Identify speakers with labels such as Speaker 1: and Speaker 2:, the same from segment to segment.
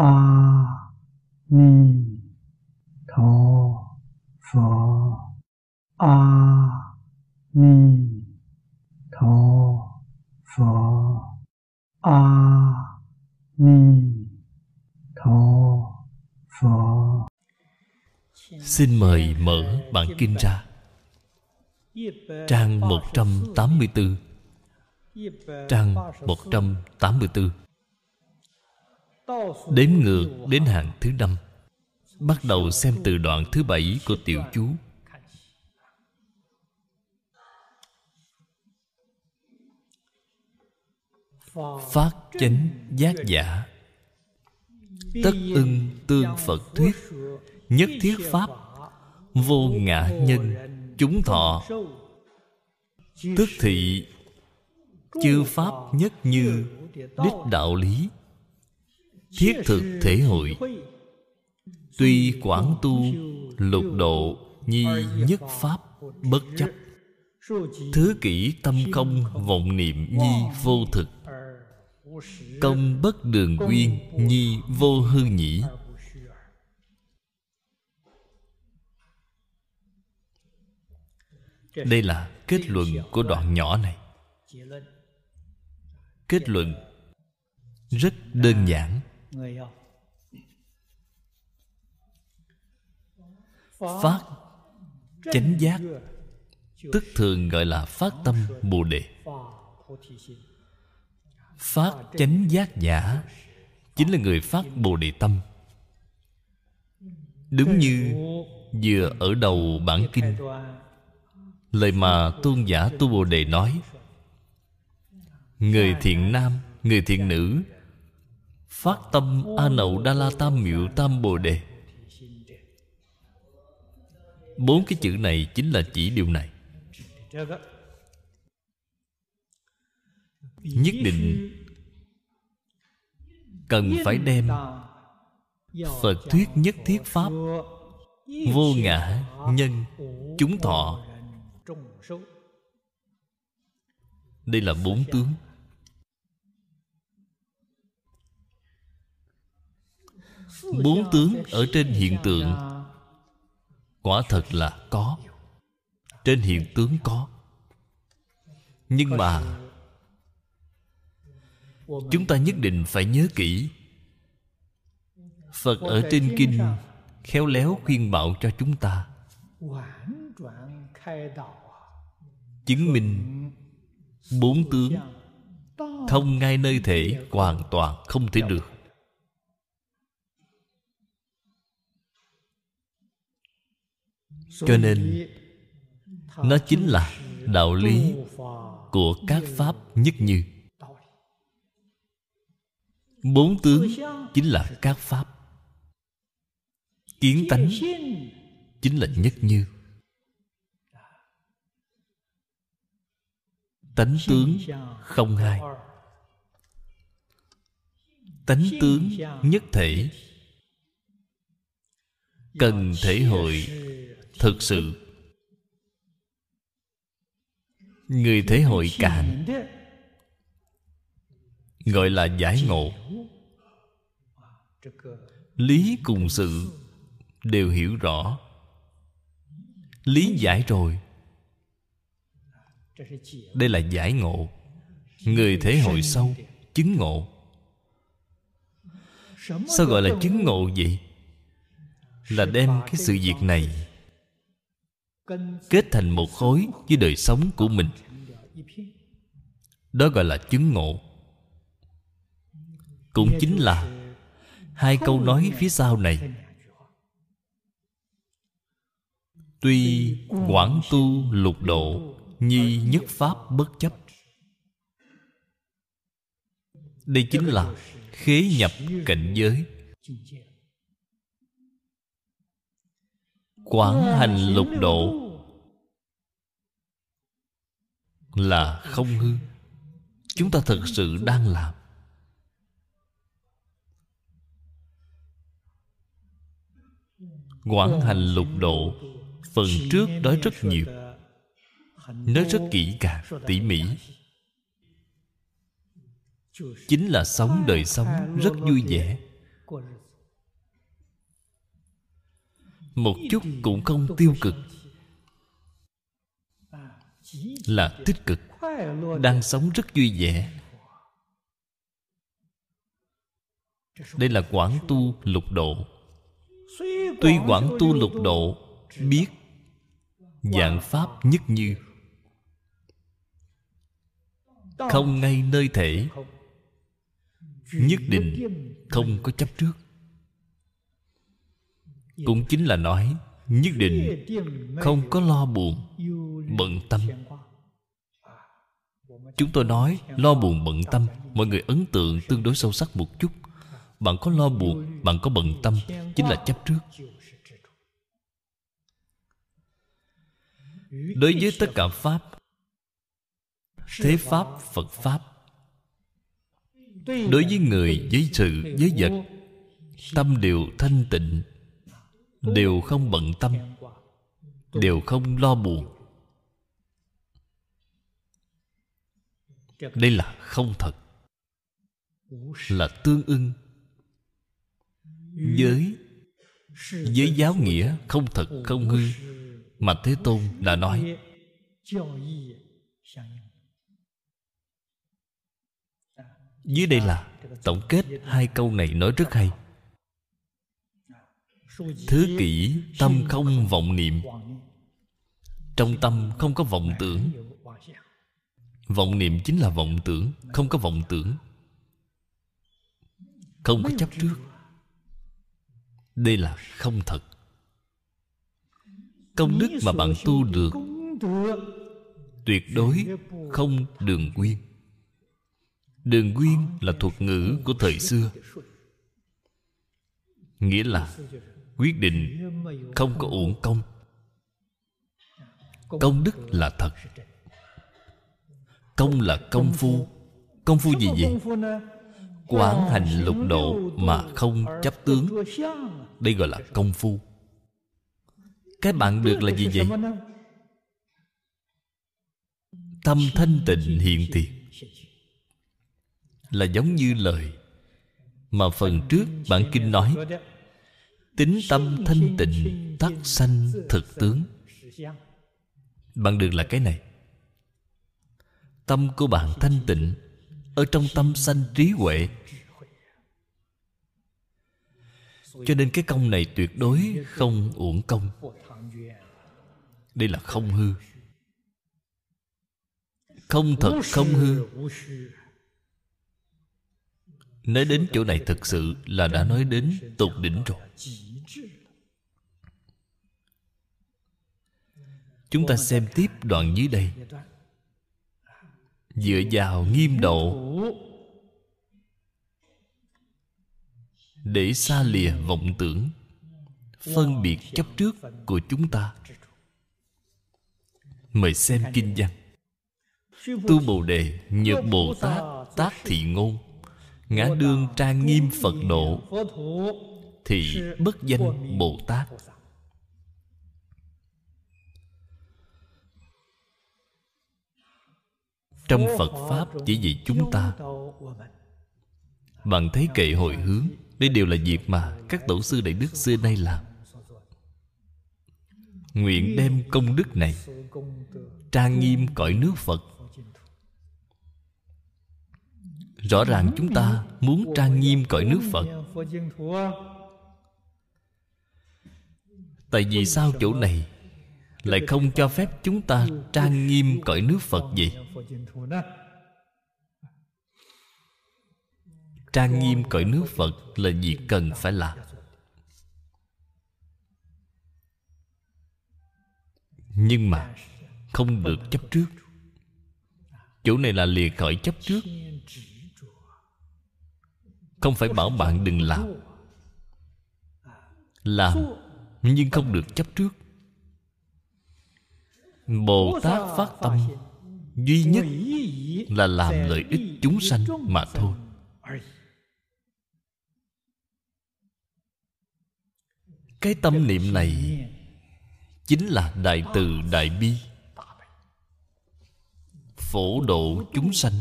Speaker 1: a ni tho pho a ni tho pho a ni tho pho
Speaker 2: Xin mời mở bản kinh ra Trang 184 Trang 184 Đếm ngược đến hàng thứ năm, Bắt đầu xem từ đoạn thứ bảy của tiểu chú. Phát chánh giác giả. Tất ưng tương Phật thuyết, Nhất thiết Pháp, Vô ngã nhân, Chúng thọ. Tức thị, Chư Pháp nhất như, Đích đạo lý. Thiết thực thể hội. Tuy quảng tu, Lục độ, Nhi nhất Pháp Bất chấp, Thứ kỷ tâm không Vọng niệm nhi vô thực, Công bất đường quyên Nhi vô hư nhĩ. Đây là kết luận của đoạn nhỏ này. Kết luận Rất đơn giản. Phát Chánh giác Tức thường gọi là phát tâm Bồ Đề. Phát chánh giác giả Chính là người phát Bồ Đề Tâm. Đúng như Vừa ở đầu bản kinh Lời mà tôn giả Tu Bồ Đề nói Người thiện nam Người thiện nữ Phát tâm A Nậu Đa La Tam Miệu Tam Bồ Đề. Bốn cái chữ này chính là chỉ điều này. Nhất định Cần phải đem Phật thuyết nhất thiết Pháp Vô ngã nhân Chúng thọ. Đây là bốn tướng. Bốn tướng ở trên hiện tượng. Quả thật là có. Trên hiện tướng có. Nhưng mà Chúng ta nhất định phải nhớ kỹ. Phật ở trên kinh Khéo léo khuyên bảo cho chúng ta. Chứng minh Bốn tướng Thông ngay nơi thể Hoàn toàn không thể được. Cho nên Nó chính là đạo lý Của các pháp nhất như. Bốn tướng chính là các pháp. Kiến tánh chính là nhất như. Tánh tướng không hai. Tánh tướng nhất thể. Cần thể hội thực sự. Người thế hội cạn, Gọi là giải ngộ, Lý cùng sự Đều hiểu rõ. Lý giải rồi. Đây là giải ngộ. Người thế hội sâu Chứng ngộ. Sao gọi là chứng ngộ vậy? Là đem cái sự việc này Kết thành một khối với đời sống của mình. Đó gọi là chứng ngộ. Cũng chính là Hai câu nói phía sau này. Tuy quảng tu lục độ Nhi nhất pháp bất chấp. Đây chính là khế nhập cảnh giới. Quán hành lục độ Là không hư. Chúng ta thật sự đang làm. Quảng hành lục độ Phần trước nói rất nhiều Nói rất kỹ càng, tỉ mỉ. Chính là sống đời sống rất vui vẻ. Một chút cũng không tiêu cực. Là tích cực, đang sống rất vui vẻ. Đây là quảng tu lục độ. Tuy quảng tu lục độ biết dạng pháp nhất như, không ngay nơi thể, nhất định không có chấp trước cũng chính là nói, nhất định không có lo buồn, bận tâm. Chúng tôi nói, lo buồn, bận tâm. Mọi người ấn tượng tương đối sâu sắc một chút. Bạn có lo buồn, bạn có bận tâm, chính là chấp trước. Đối với tất cả pháp, thế pháp, phật pháp, đối với người, với sự, với vật, tâm đều thanh tịnh đều không bận tâm, đều không lo buồn. Đây là không thật, là tương ưng với với giáo nghĩa không thật, không hư mà thế tôn đã nói. Dưới đây là tổng kết hai câu này nói rất hay thứ kỷ, tâm không vọng niệm. Trong tâm không có vọng tưởng. Vọng niệm chính là vọng tưởng, không có vọng tưởng. Không có chấp trước. Đây là không thật. Công đức mà bạn tu được, tuyệt đối không đường quyên đường quyên là thuật ngữ của thời xưa. Nghĩa là quyết định không có uổng công. Công đức là thật. Công là công phu. Công phu gì vậy? Quán hành lục độ mà không chấp tướng. Đây gọi là công phu. Cái bạn được là gì vậy? Tâm thanh tịnh hiện tiền là giống như lời mà phần trước bản kinh nói tính tâm thanh tịnh tắc sanh thực tướng. Bạn đường là cái này, tâm của bạn thanh tịnh, ở trong tâm sanh trí huệ. Cho nên cái công này tuyệt đối không uổng công. Đây là không hư. Không thật không hư. Nói đến chỗ này thực sự là đã nói đến tột đỉnh rồi. Chúng ta xem tiếp đoạn dưới đây. Dựa vào nghiêm độ. Để xa lìa vọng tưởng. Phân biệt chấp trước của chúng ta. Mời xem kinh văn. Tu bồ đề, nhật bồ tát, tác thị ngôn. Ngã đương trang nghiêm phật độ. Thì bất danh bồ tát. Trong phật pháp chỉ vì chúng ta. Bạn thấy kệ hồi hướng, đây đều là việc mà các tổ sư đại đức xưa nay làm. Nguyện đem công đức này trang nghiêm cõi nước phật. Rõ ràng chúng ta muốn trang nghiêm cõi nước phật. Tại vì sao chỗ này lại không cho phép chúng ta trang nghiêm cõi nước phật gì. trang nghiêm cõi nước phật là việc cần phải làm? Nhưng mà không được chấp trước. Chỗ này là lìa khỏi chấp trước. Không phải bảo bạn đừng làm. Làm nhưng không được chấp trước bồ tát phát tâm. duy nhất là làm lợi ích chúng sanh mà thôi. cái tâm niệm này chính là đại từ đại bi. phổ độ chúng sanh.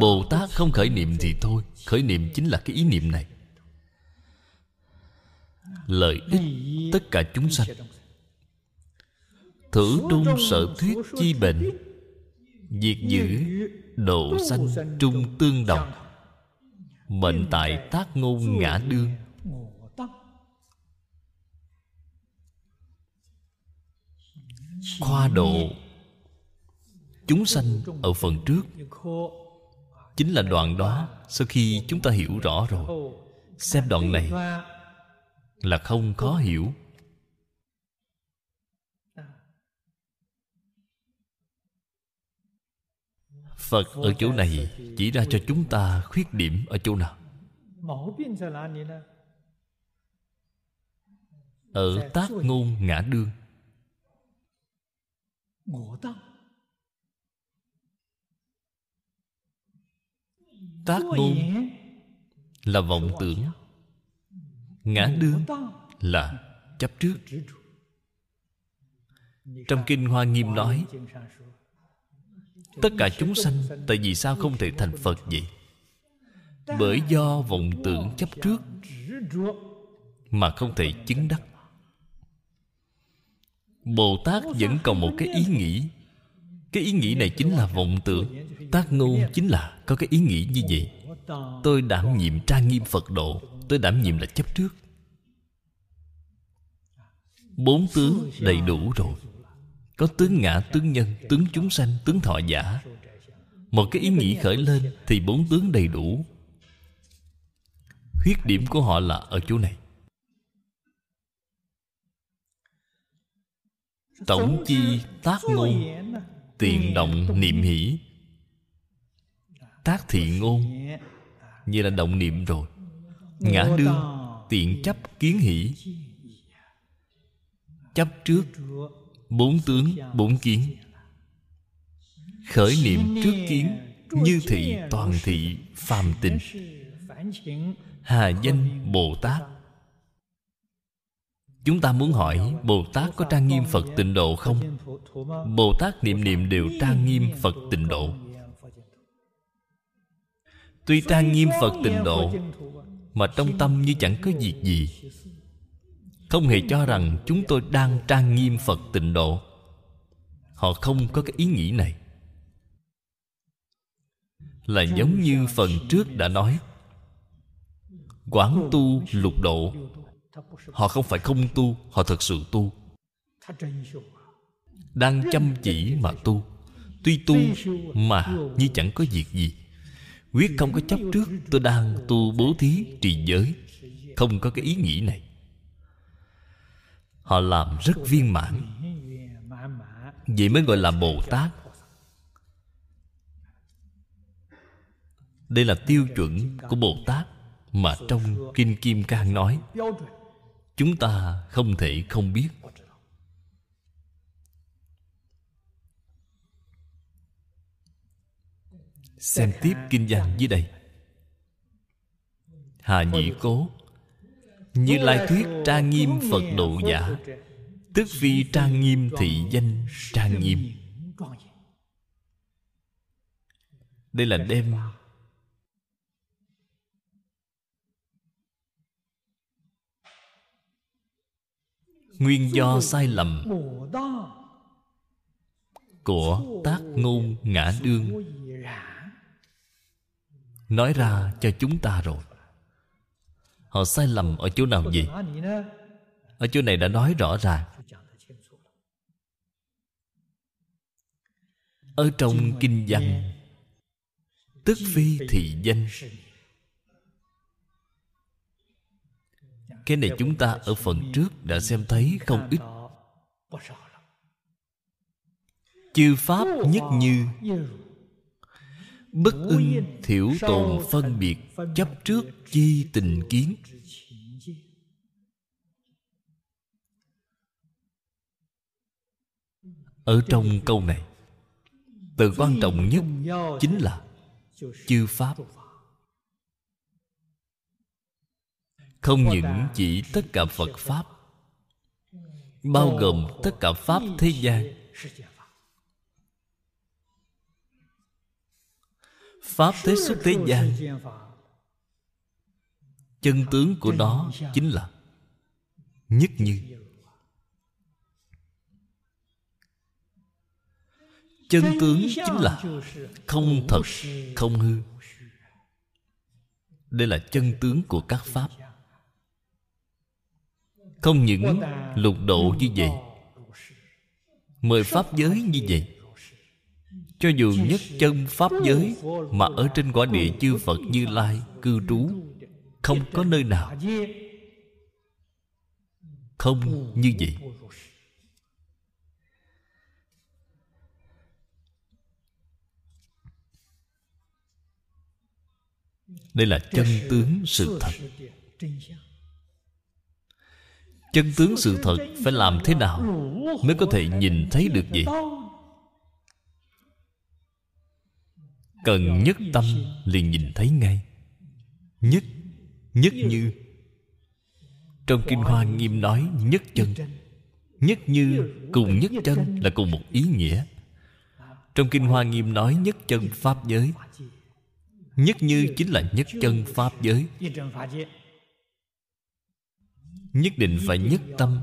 Speaker 2: bồ tát không khởi niệm thì thôi. khởi niệm chính là cái ý niệm này lợi ích tất cả chúng sanh. Thử trung sở thuyết chi bệnh, diệt giữ độ sanh trung tương đồng, mệnh tại tác ngôn ngã đương. Khoa độ, chúng sanh ở phần trước. Chính là đoạn đó sau khi chúng ta hiểu rõ rồi. Xem đoạn này là không khó hiểu. Phật ở chỗ này chỉ ra cho chúng ta khuyết điểm ở chỗ nào? Ở tác ngôn ngã đương. Tác ngôn là vọng tưởng ngã đương là chấp trước. Trong kinh hoa nghiêm nói tất cả chúng sanh tại vì sao không thể thành phật vậy? Bởi do vọng tưởng chấp trước mà không thể chứng đắc. Bồ tát vẫn còn một cái ý nghĩ. Cái ý nghĩ này chính là vọng tưởng. Tác ngôn chính là có cái ý nghĩ như vậy. Tôi đảm nhiệm trang nghiêm phật độ tới đảm nhiệm là chấp trước. Bốn tướng đầy đủ rồi. Có tướng ngã, tướng nhân, tướng chúng sanh, tướng thọ giả. Một cái ý nghĩ khởi lên thì bốn tướng đầy đủ. Khuyết điểm của họ là ở chỗ này. Tổng chi tác ngôn tiện động niệm hỷ. Tác thị ngôn, như là động niệm rồi ngã đương tiện chấp kiến hỷ. Chấp trước bốn tướng bốn kiến. Khởi niệm trước kiến như thị toàn thị phàm tình. Hà danh bồ tát. Chúng ta muốn hỏi bồ tát có trang nghiêm phật tịnh độ không? Bồ tát niệm niệm đều trang nghiêm phật tịnh độ. Tuy trang nghiêm phật tịnh độ mà trong tâm như chẳng có việc gì. Không hề cho rằng chúng tôi đang trang nghiêm phật tịnh độ. Họ không có cái ý nghĩ này. Là giống như phần trước đã nói. Quán tu lục độ. Họ không phải không tu, họ thật sự tu. Đang chăm chỉ mà tu. Tuy tu mà như chẳng có việc gì quyết không có chấp trước, tôi đang tu bố thí trì giới. Không có cái ý nghĩ này. Họ làm rất viên mãn. Vậy mới gọi là bồ tát. Đây là tiêu chuẩn của bồ tát mà trong kinh kim cang nói. Chúng ta không thể không biết. Xem tiếp kinh văn dưới đây. Hà nhĩ cố, như lai thuyết trang nghiêm phật độ giả tức phi trang nghiêm thị danh trang nghiêm. Đây là đem nguyên do sai lầm của tác ngôn ngã đương nói ra cho chúng ta rồi. Họ sai lầm ở chỗ nào gì ở chỗ này đã nói rõ ràng. Ở trong kinh văn tức phi thị danh. Cái này chúng ta ở phần trước đã xem thấy không ít. Chư pháp nhất như bất ưng thiểu tồn phân biệt chấp trước chi tình kiến. Ở trong câu này từ quan trọng nhất chính là chư pháp. không những chỉ tất cả phật pháp bao gồm tất cả pháp thế gian pháp thế xuất thế gian. Chân tướng của nó chính là nhất như. Chân tướng chính là không thật không hư. đây là chân tướng của các pháp. không những lục độ như vậy mười pháp giới như vậy cho dù nhất chân pháp giới mà ở trên quả địa chư phật như lai cư trú, không có nơi nào không như vậy. Đây là chân tướng sự thật. Chân tướng sự thật phải làm thế nào mới có thể nhìn thấy được vậy? Cần nhất tâm liền nhìn thấy ngay. Nhất nhất như. Trong kinh hoa nghiêm nói nhất chân. Nhất như cùng nhất chân là cùng một ý nghĩa. Trong kinh hoa nghiêm nói nhất chân pháp giới. Nhất như chính là nhất chân pháp giới. Nhất định phải nhất tâm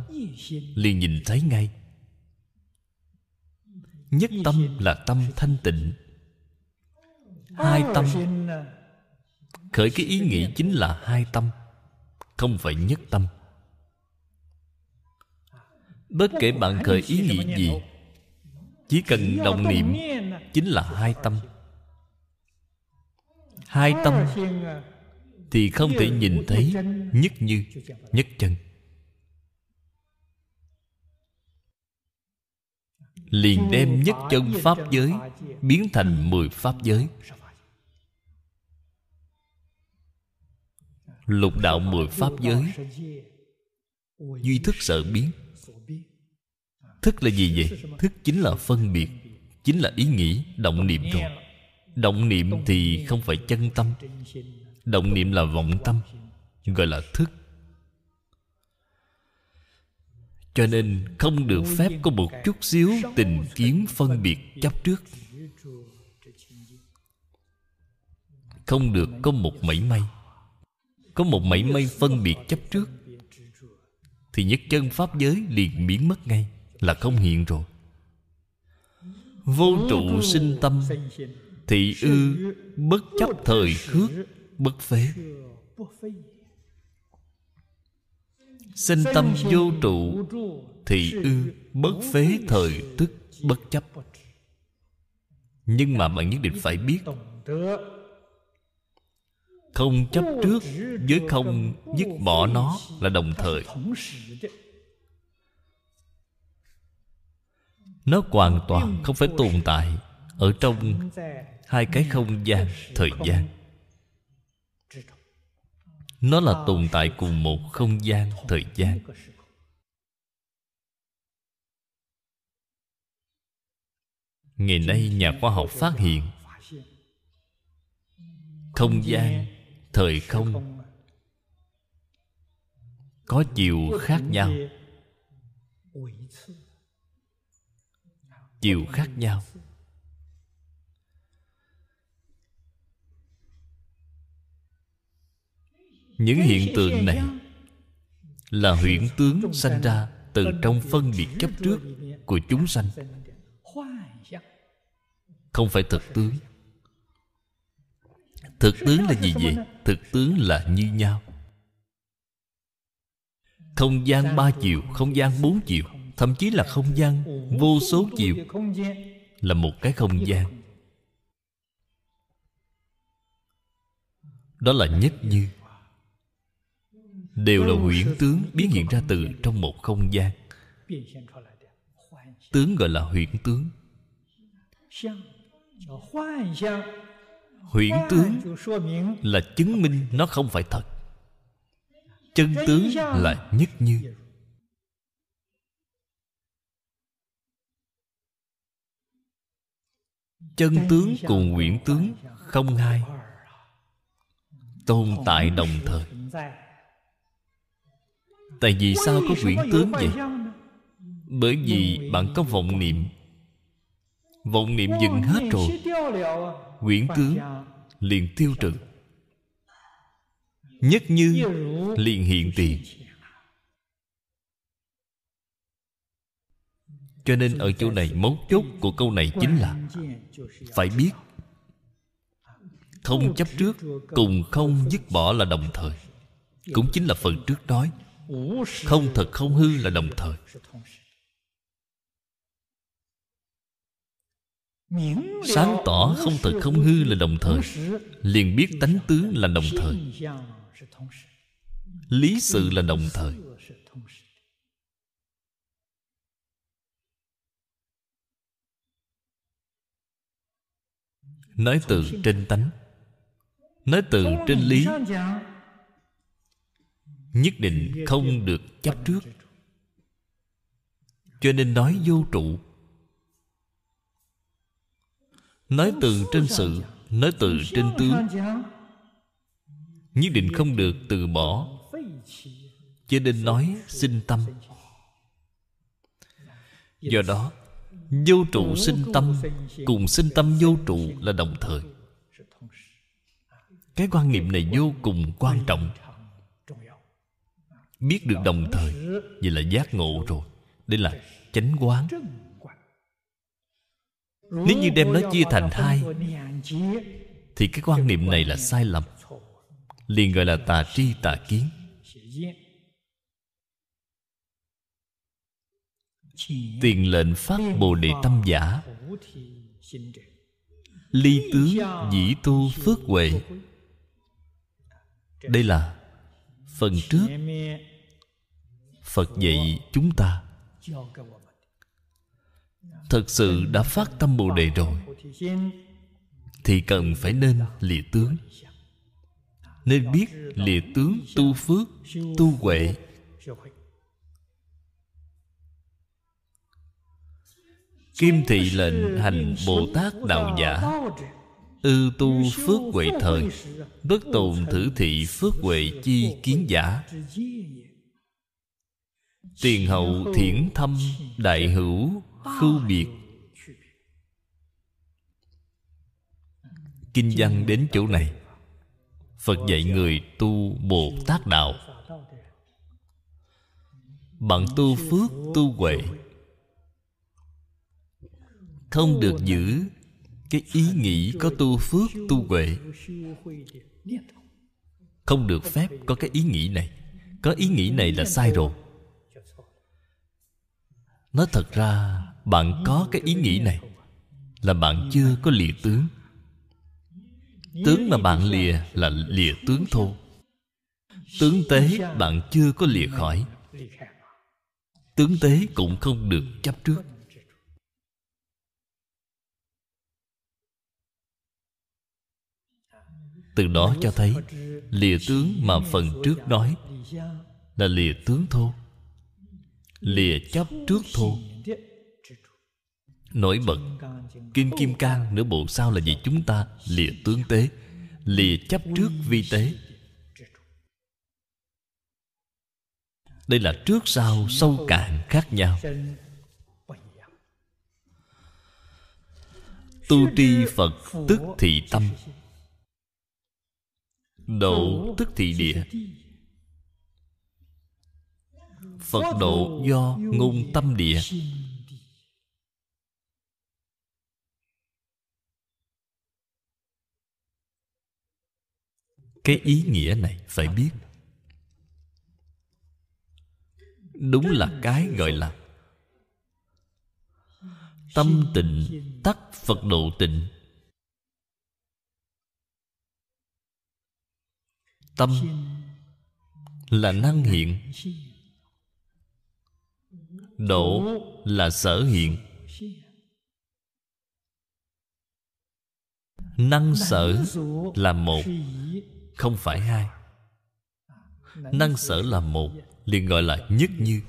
Speaker 2: liền nhìn thấy ngay. Nhất tâm là tâm thanh tịnh hai tâm. Khởi cái ý nghĩ chính là hai tâm không phải nhất tâm. Bất kể bạn khởi ý nghĩ gì chỉ cần động niệm chính là hai tâm. hai tâm thì không thể nhìn thấy nhất như nhất chân. liền đem nhất chân pháp giới biến thành mười pháp giới lục đạo mười pháp giới. Duy thức sở biến. Thức là gì vậy? Thức chính là phân biệt, chính là ý nghĩ, động niệm rồi. Động niệm thì không phải chân tâm. Động niệm là vọng tâm, gọi là thức. Cho nên không được phép có một chút xíu tình kiến phân biệt chấp trước. Không được có một mảy may có một mảy may phân biệt chấp trước, thì nhất chân pháp giới liền biến mất ngay, là không hiện rồi. Vô trụ sinh tâm, thị ư bất chấp thời khước, bất phế. Sinh tâm vô trụ, thị ư bất phế thời tức bất chấp. Nhưng mà bạn nhất định phải biết không chấp trước với không dứt bỏ nó là đồng thời. Nó hoàn toàn không phải tồn tại ở trong hai cái không gian thời gian. Nó là tồn tại cùng một không gian thời gian. Ngày nay nhà khoa học phát hiện không gian thời không? Có chiều khác nhau. Chiều khác nhau. Những hiện tượng này là huyễn tướng sanh ra từ trong phân biệt chấp trước của chúng sanh. Không phải thực tướng. Thực tướng là gì vậy? Thực tướng là như nhau. Không gian ba chiều, không gian bốn chiều, thậm chí là không gian vô số chiều là một cái không gian. Đó là nhất như. Đều là huyễn tướng biến hiện ra từ trong một không gian. Tướng gọi là huyễn tướng huyễn tướng là chứng minh nó không phải thật. Chân tướng là nhất như. Chân tướng cùng huyễn tướng không hai tồn tại đồng thời. tại vì sao có huyễn tướng vậy? Bởi vì bạn có vọng niệm. Vọng niệm dừng hết rồi quyển tướng liền tiêu trừ. Nhất như liền hiện tiền. Cho nên ở chỗ này mấu chốt của câu này chính là phải biết không chấp trước cùng không dứt bỏ là đồng thời. Cũng chính là phần trước nói, không thật không hư là đồng thời. Sáng tỏ không thật không hư là đồng thời. Liền biết tánh tướng là đồng thời. Lý sự là đồng thời. Nói từ trên tánh. Nói từ trên lý. Nhất định không được chấp trước. Cho nên nói vô trụ nói từ trên sự, nói từ trên tướng nhất định không được từ bỏ. Cho nên nói sinh tâm. Do đó, vô trụ sinh tâm cùng sinh tâm vô trụ là đồng thời. Cái quan niệm này vô cùng quan trọng. Biết được đồng thời, vậy là giác ngộ rồi. Đây là chánh quán nếu như đem nó chia thành hai thì cái quan niệm này là sai lầm. Liền gọi là tà tri tà kiến. Tiền lệnh phát bồ đề tâm giả. Ly tướng dĩ tu phước huệ. Đây là phần trước phật dạy chúng ta thật sự đã phát tâm bồ đề rồi, thì cần phải nên lìa tướng. Nên biết lìa tướng tu phước, tu huệ. Kim thị lệnh hành bồ tát đạo giả ư tu phước huệ thời, bất tồn thử thị phước huệ chi kiến giả. Tiền hậu thiển thâm đại hữu khưu biệt. Kinh văn đến chỗ này. Phật dạy người tu bồ tát đạo. Bạn tu phước tu huệ. Không được giữ cái ý nghĩ có tu phước tu huệ. Không được phép có cái ý nghĩ này. Có ý nghĩ này là sai rồi. Nói thật ra bạn có cái ý nghĩ này là bạn chưa có lìa tướng. Tướng mà bạn lìa là lìa tướng thô tướng tế bạn chưa có lìa khỏi. Tướng tế cũng không được chấp trước. Từ đó cho thấy, lìa tướng mà phần trước nói là lìa tướng thô lìa chấp trước thô nổi bật. Kinh kim cang nửa bộ sao là vì chúng ta, lìa tướng tế, lìa chấp trước vi tế. Đây là trước sau sâu cạn khác nhau. Tu tri phật tức thị tâm. Độ tức thị địa. Phật độ do ngôn tâm địa. Cái ý nghĩa này, phải biết. Đúng là cái gọi là tâm tịnh, tắc phật độ tịnh. Tâm là năng hiện. Độ là sở hiện. Năng sở là một không phải hai. Năng sở là một liền gọi là nhất như.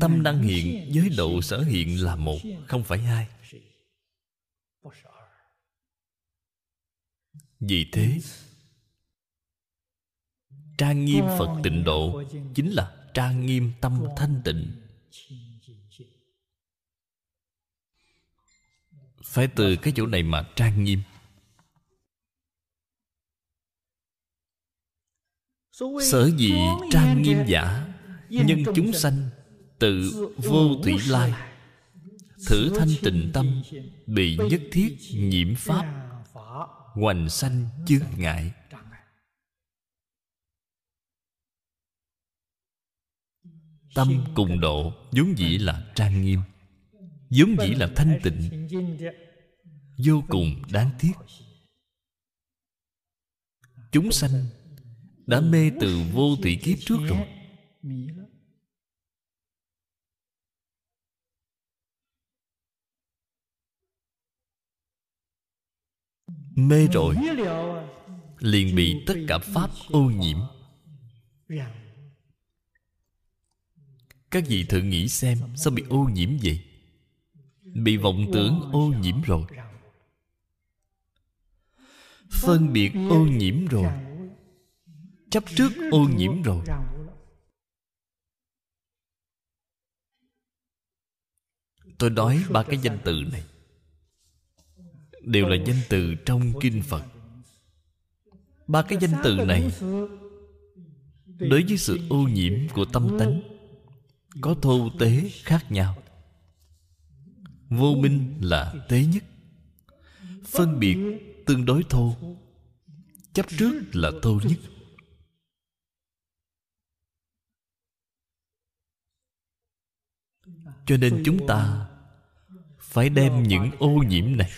Speaker 2: Tâm năng hiện với độ sở hiện là một không phải hai. Vì thế trang nghiêm phật tịnh độ chính là trang nghiêm tâm thanh tịnh phải từ cái chỗ này mà trang nghiêm. Sở dĩ trang nghiêm giả nhân chúng sanh tự vô thủy lai. Thử thanh tịnh tâm bị nhất thiết nhiễm pháp, hoành sanh chướng ngại. Tâm cùng độ vốn dĩ là trang nghiêm vốn dĩ là thanh tịnh vô cùng đáng tiếc. Chúng sanh đã mê từ vô thủy kiếp trước rồi. Mê rồi liền bị tất cả pháp ô nhiễm. Các vị thử nghĩ xem sao bị ô nhiễm vậy bị vọng tưởng ô nhiễm rồi. Phân biệt ô nhiễm rồi. Chấp trước ô nhiễm rồi. Tôi nói ba cái danh từ này. Đều là danh từ trong kinh phật. Ba cái danh từ này, đối với sự ô nhiễm của tâm tánh, có thô tế khác nhau vô minh là tế nhất. Phân biệt tương đối thô. Chấp trước là thô nhất. Cho nên chúng ta phải đem những ô nhiễm này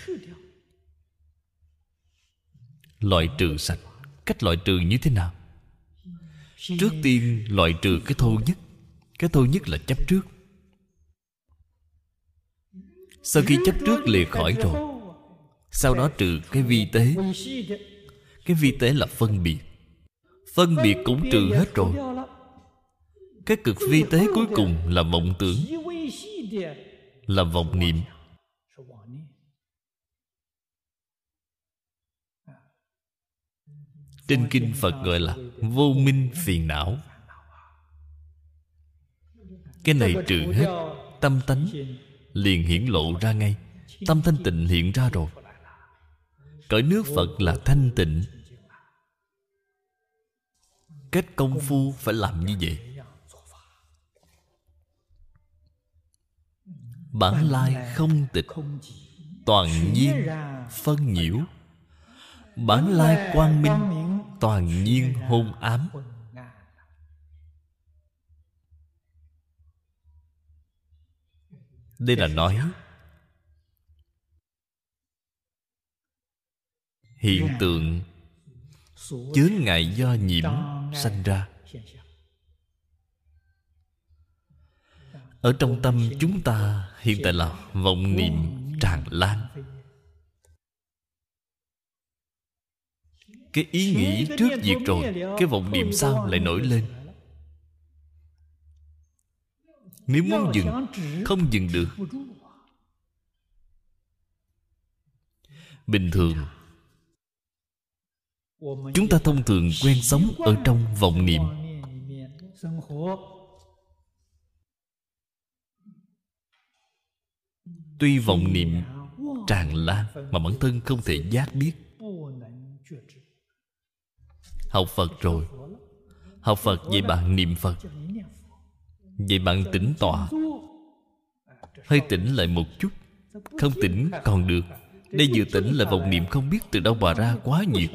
Speaker 2: loại trừ sạch. Cách loại trừ như thế nào? Trước tiên loại trừ cái thô nhất. Cái thô nhất là chấp trước sau khi chấp trước lìa khỏi rồi, sau đó trừ cái vi tế. Cái vi tế là phân biệt. Phân biệt cũng trừ hết rồi. Cái cực vi tế cuối cùng là vọng tưởng, là vọng niệm. Trên kinh phật gọi là vô minh phiền não. Cái này trừ hết tâm tánh liền hiển lộ ra ngay. Tâm thanh tịnh hiện ra rồi. Cõi nước phật là thanh tịnh. Kết công phu phải làm như vậy. Bản lai không tịch, toàn nhiên phân nhiễu. Bản lai quang minh, toàn nhiên hôn ám. Đây là nói. Hiện tượng chướng ngại do nhiễm sanh ra. Ở trong tâm chúng ta hiện tại là vọng niệm tràn lan. Cái ý nghĩ trước việc rồi, cái vọng niệm sau lại nổi lên. Nếu muốn dừng không dừng được. Bình thường chúng ta thông thường quen sống ở trong vọng niệm. tuy vọng niệm tràn lan mà bản thân không thể giác biết. học phật rồi. Học phật vậy bạn niệm phật vậy bạn tỉnh tọa. Hơi tỉnh lại một chút. Không tỉnh còn được. Đây vừa tỉnh là vọng niệm không biết từ đâu mà ra quá nhiều.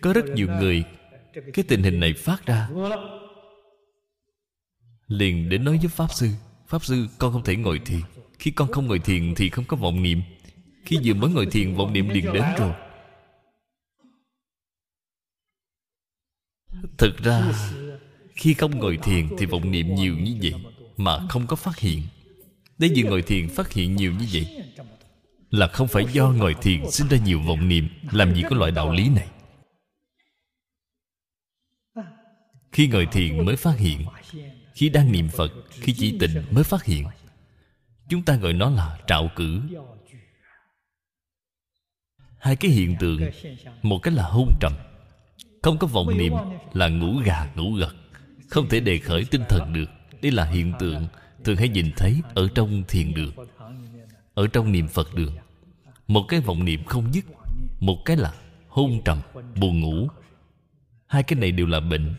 Speaker 2: Có rất nhiều người, cái tình hình này phát ra. Liền đến nói với pháp sư pháp sư, con không thể ngồi thiền. Khi con không ngồi thiền thì không có vọng niệm. Khi vừa mới ngồi thiền, vọng niệm liền đến rồi. Thực ra khi không ngồi thiền thì vọng niệm nhiều như vậy mà không có phát hiện. Để vừa ngồi thiền phát hiện nhiều như vậy là không phải do ngồi thiền sinh ra nhiều vọng niệm làm gì có loại đạo lý này. Khi ngồi thiền mới phát hiện, khi đang niệm phật, khi chỉ tịnh mới phát hiện. Chúng ta gọi nó là trạo cử. Hai cái hiện tượng, một cái là hôn trầm. Không có vọng niệm là ngủ gà ngủ gật không thể đề khởi tinh thần được. Đây là hiện tượng thường hay nhìn thấy ở trong thiền đường, ở trong niệm phật đường. Một cái vọng niệm không dứt, một cái là hôn trầm, buồn ngủ. Hai cái này đều là bệnh.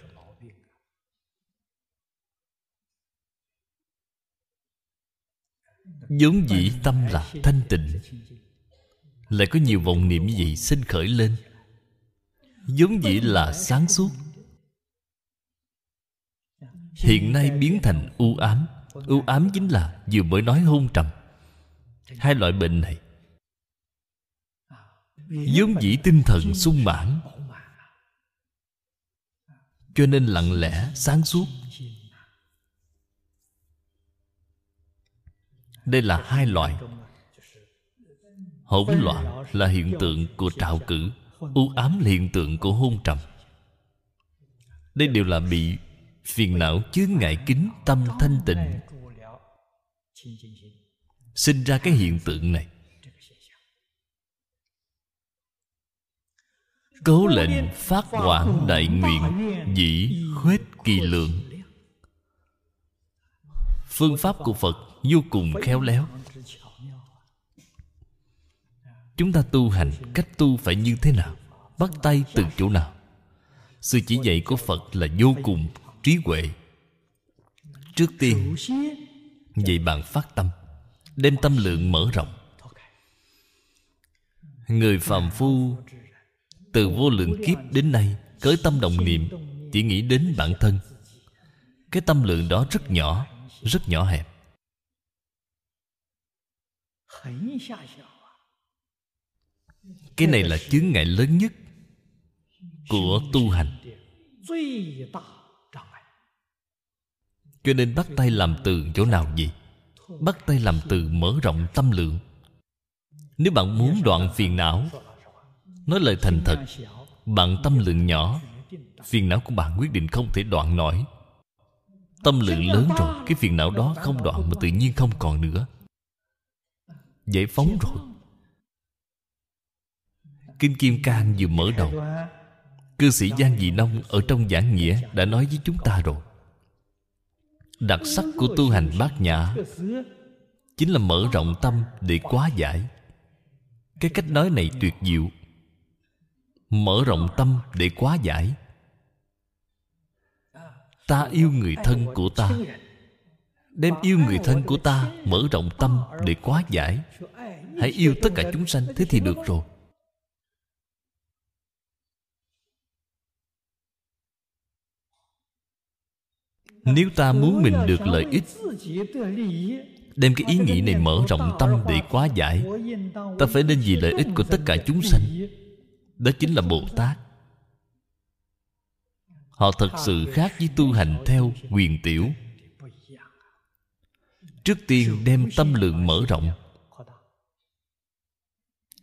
Speaker 2: Vốn dĩ tâm là thanh tịnh. Lại có nhiều vọng niệm như vậy sinh khởi lên. Vốn dĩ là sáng suốt hiện nay biến thành u ám. U ám chính là vừa mới nói hôn trầm. Hai loại bệnh này vốn dĩ tinh thần sung mãn, cho nên lặng lẽ sáng suốt. Đây là hai loại. Hỗn loạn là hiện tượng của trạo cử, u ám là hiện tượng của hôn trầm. Đây đều là bị phiền não chướng ngại kính tâm thanh tịnh. Sinh ra cái hiện tượng này. Cố lệnh phát quảng đại nguyện dĩ khuếch kỳ lượng. Phương pháp của phật vô cùng khéo léo. Chúng ta tu hành cách tu phải như thế nào? Bắt tay từ chỗ nào? Sự chỉ dạy của phật là vô cùng trí huệ. Trước tiên, vậy bạn phát tâm, đem tâm lượng mở rộng. Người phàm phu, từ vô lượng kiếp đến nay cởi tâm động niệm, chỉ nghĩ đến bản thân. Cái tâm lượng đó rất nhỏ rất nhỏ hẹp. Cái này là chướng ngại lớn nhất của tu hành cho nên bắt tay làm từ chỗ nào gì? Bắt tay làm từ mở rộng tâm lượng. Nếu bạn muốn đoạn phiền não, nói lời thành thật, bạn tâm lượng nhỏ, phiền não của bạn quyết định không thể đoạn nổi. Tâm lượng lớn rồi, cái phiền não đó không đoạn mà tự nhiên không còn nữa. Giải phóng rồi. Kinh kim cang vừa mở đầu. Cư sĩ giang dị nông ở trong giảng nghĩa đã nói với chúng ta rồi đặc sắc của tu hành bát nhã chính là mở rộng tâm để quá giải. Cái cách nói này tuyệt diệu. Mở rộng tâm để quá giải. Ta yêu người thân của ta. Đem yêu người thân của ta mở rộng tâm để quá giải. Hãy yêu tất cả chúng sanh, thế thì được rồi. Nếu ta muốn mình được lợi ích, đem cái ý nghĩ này mở rộng tâm để quá giải, ta phải nên vì lợi ích của tất cả chúng sanh. Đó chính là bồ tát. Họ thật sự khác với tu hành theo quyền tiểu. Trước tiên đem tâm lượng mở rộng,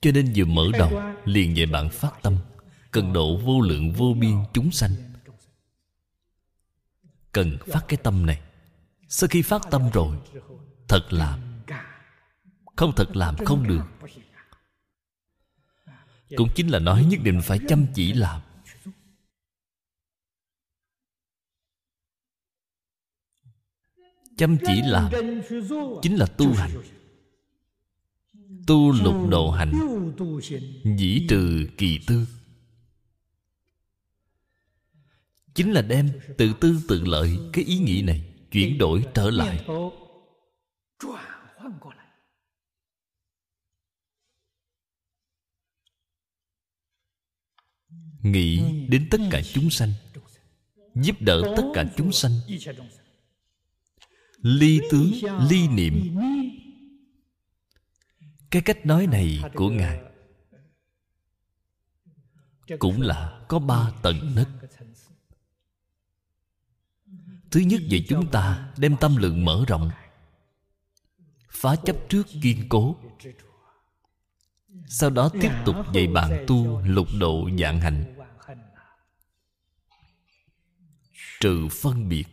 Speaker 2: cho nên vừa mở đầu liền dạy bạn phát tâm, cần độ vô lượng vô biên chúng sanh cần phát cái tâm này. Sau khi phát tâm rồi, thật làm. Không thật làm không được. Cũng chính là nói nhất định phải chăm chỉ làm. Chăm chỉ làm chính là tu hành. Tu lục độ hành, dĩ trừ kỳ tư. Chính là đem tự tư tự lợi cái ý nghĩ này chuyển đổi trở lại. Nghĩ đến tất cả chúng sanh, giúp đỡ tất cả chúng sanh. Ly tướng, ly niệm. Cái cách nói này của ngài cũng là có ba tầng nấc thứ nhất về chúng ta, đem tâm lượng mở rộng. Phá chấp trước kiên cố. Sau đó tiếp tục dạy bạn tu, lục độ, dạng hành. Trừ phân biệt.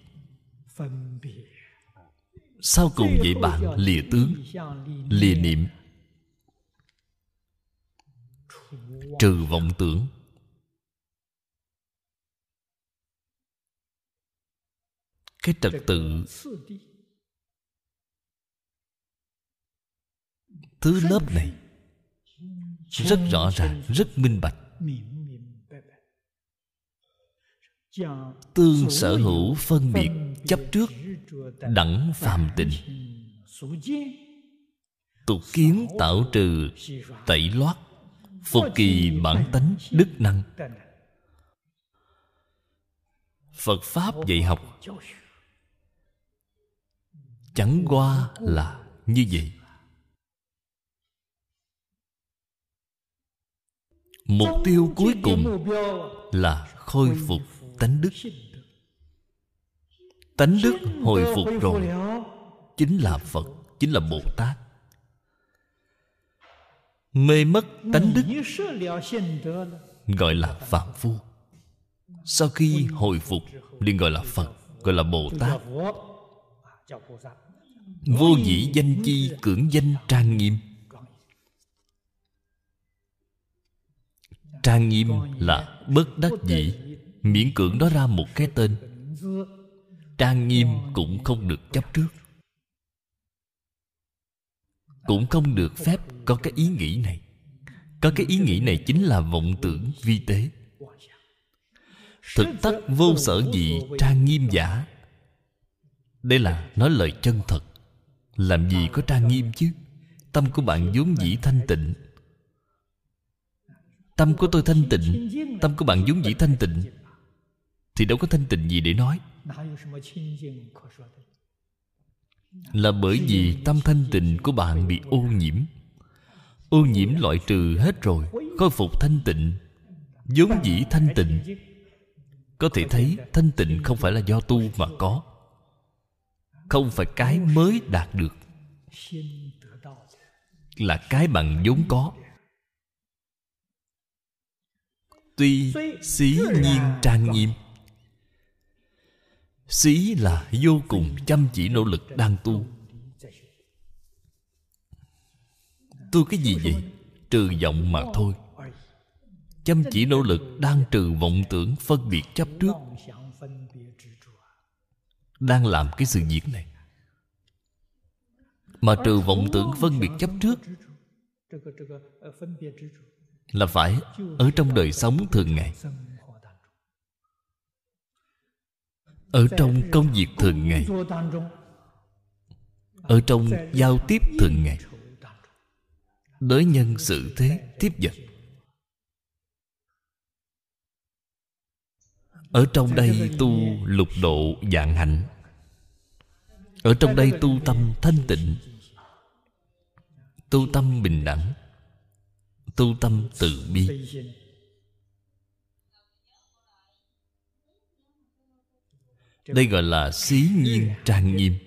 Speaker 2: Sau cùng dạy bạn lìa tướng, lìa niệm. Trừ vọng tưởng. cái trật tự. Thứ lớp này rất rõ ràng, rất minh bạch. Tương sở hữu phân biệt chấp trước đẳng phàm tịnh. Tục kiến tạo trừ, tẩy loát, phục kỳ bản tánh đức năng. Phật pháp dạy học chẳng qua là như vậy. Mục tiêu cuối cùng là khôi phục tánh đức. tánh đức hồi phục rồi. chính là phật chính là bồ tát. Mê mất tánh đức gọi là phạm phu. Sau khi hồi phục liền gọi là phật gọi là bồ tát vô dĩ danh chi, cưỡng danh trang nghiêm. Trang nghiêm là bất đắc dĩ, miễn cưỡng nói ra một cái tên. Trang nghiêm cũng không được chấp trước. Cũng không được phép có cái ý nghĩ này. Có cái ý nghĩ này chính là vọng tưởng vi tế. Thực tắc vô sở dị trang nghiêm giả đây là nói lời chân thật. Làm gì có trang nghiêm chứ? Tâm của bạn vốn dĩ thanh tịnh. Tâm của tôi thanh tịnh. Tâm của bạn vốn dĩ thanh tịnh. Thì đâu có thanh tịnh gì để nói. Là bởi vì tâm thanh tịnh của bạn bị ô nhiễm. Ô nhiễm loại trừ hết rồi, khôi phục thanh tịnh. Vốn dĩ thanh tịnh. Có thể thấy thanh tịnh không phải là do tu mà có không phải cái mới đạt được. Là cái bạn vốn có. Tuy xí nhiên trang nghiêm, xí là vô cùng chăm chỉ nỗ lực đang tu. Tu cái gì vậy? Trừ vọng mà thôi. Chăm chỉ nỗ lực đang trừ vọng tưởng phân biệt chấp trước đang làm cái sự việc này. Mà trừ vọng tưởng phân biệt chấp trước, là phải ở trong đời sống thường ngày. Ở trong công việc thường ngày. Ở trong giao tiếp thường ngày. Đối nhân xử thế, tiếp vật. Ở trong đây tu lục độ dạng hạnh. Ở trong đây tu tâm thanh tịnh. Tu tâm bình đẳng. Tu tâm từ bi. Đây gọi là xí nhiên trang nghiêm.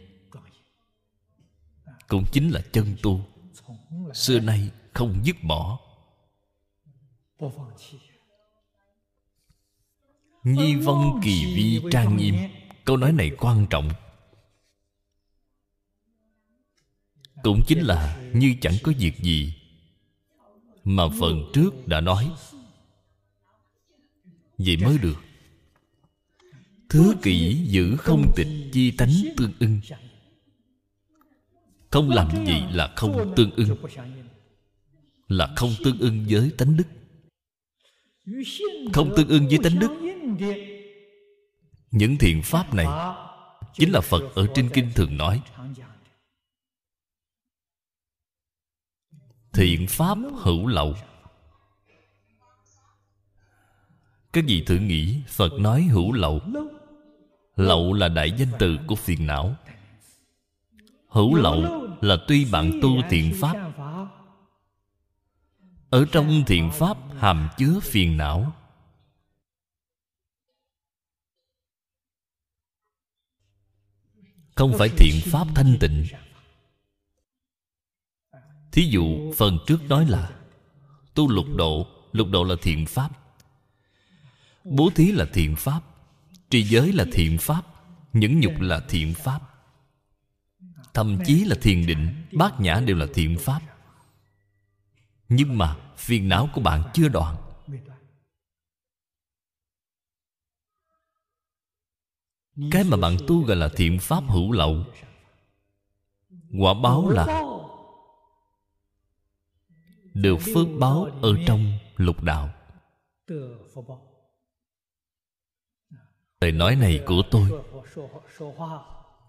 Speaker 2: Cũng chính là chân tu. Xưa nay không dứt bỏ nhi vong kỳ vi trang nghiêm. câu nói này quan trọng. Cũng chính là như chẳng có việc gì mà phần trước đã nói. Vậy mới được. Thứ kỷ giữ không tịch chi tánh tương ưng. Không làm gì là không tương ưng. Là không tương ưng với tánh đức. Không tương ưng với tánh đức những thiện pháp này chính là phật ở trên kinh thường nói. Thiện pháp hữu lậu. Các vị thử nghĩ phật nói hữu lậu? Lậu là đại danh từ của phiền não. Hữu lậu là tuy bạn tu thiện pháp. Ở trong thiện pháp hàm chứa phiền não không phải thiện pháp thanh tịnh. Thí dụ, phần trước nói là, tu lục độ lục độ là thiện pháp. Bố thí là thiện pháp trì giới là thiện pháp, nhẫn nhục là thiện pháp. Thậm chí là thiền định, bát nhã đều là thiện pháp. Nhưng mà phiền não của bạn chưa đoạn. Cái mà bạn tu gọi là thiện pháp hữu lậu. Quả báo là được phước báo ở trong lục đạo. Lời nói này của tôi,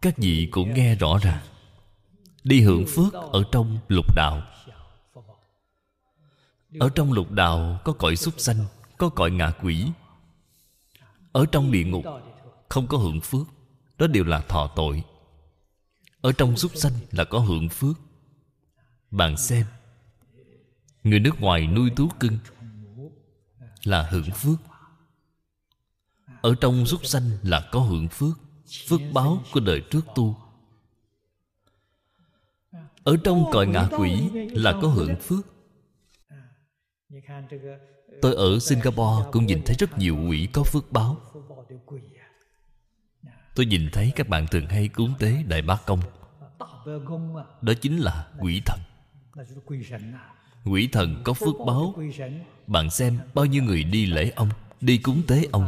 Speaker 2: các vị cũng nghe rõ ràng. Đi hưởng phước ở trong lục đạo. Ở trong lục đạo có cõi súc sanh, có cõi ngạ quỷ. Ở trong địa ngục không có hưởng phước, đó đều là thọ tội. Ở trong súc sanh là có hưởng phước. Bạn xem, người nước ngoài nuôi thú cưng là hưởng phước. Ở trong súc sanh là có hưởng phước phước báo của đời trước tu. Ở trong cõi ngạ quỷ là có hưởng phước. Tôi ở singapore cũng nhìn thấy rất nhiều quỷ có phước báo tôi nhìn thấy các bạn thường hay cúng tế đại bác công. Đó chính là quỷ thần. Quỷ thần có phước báo. Bạn xem bao nhiêu người đi lễ ông, đi cúng tế ông.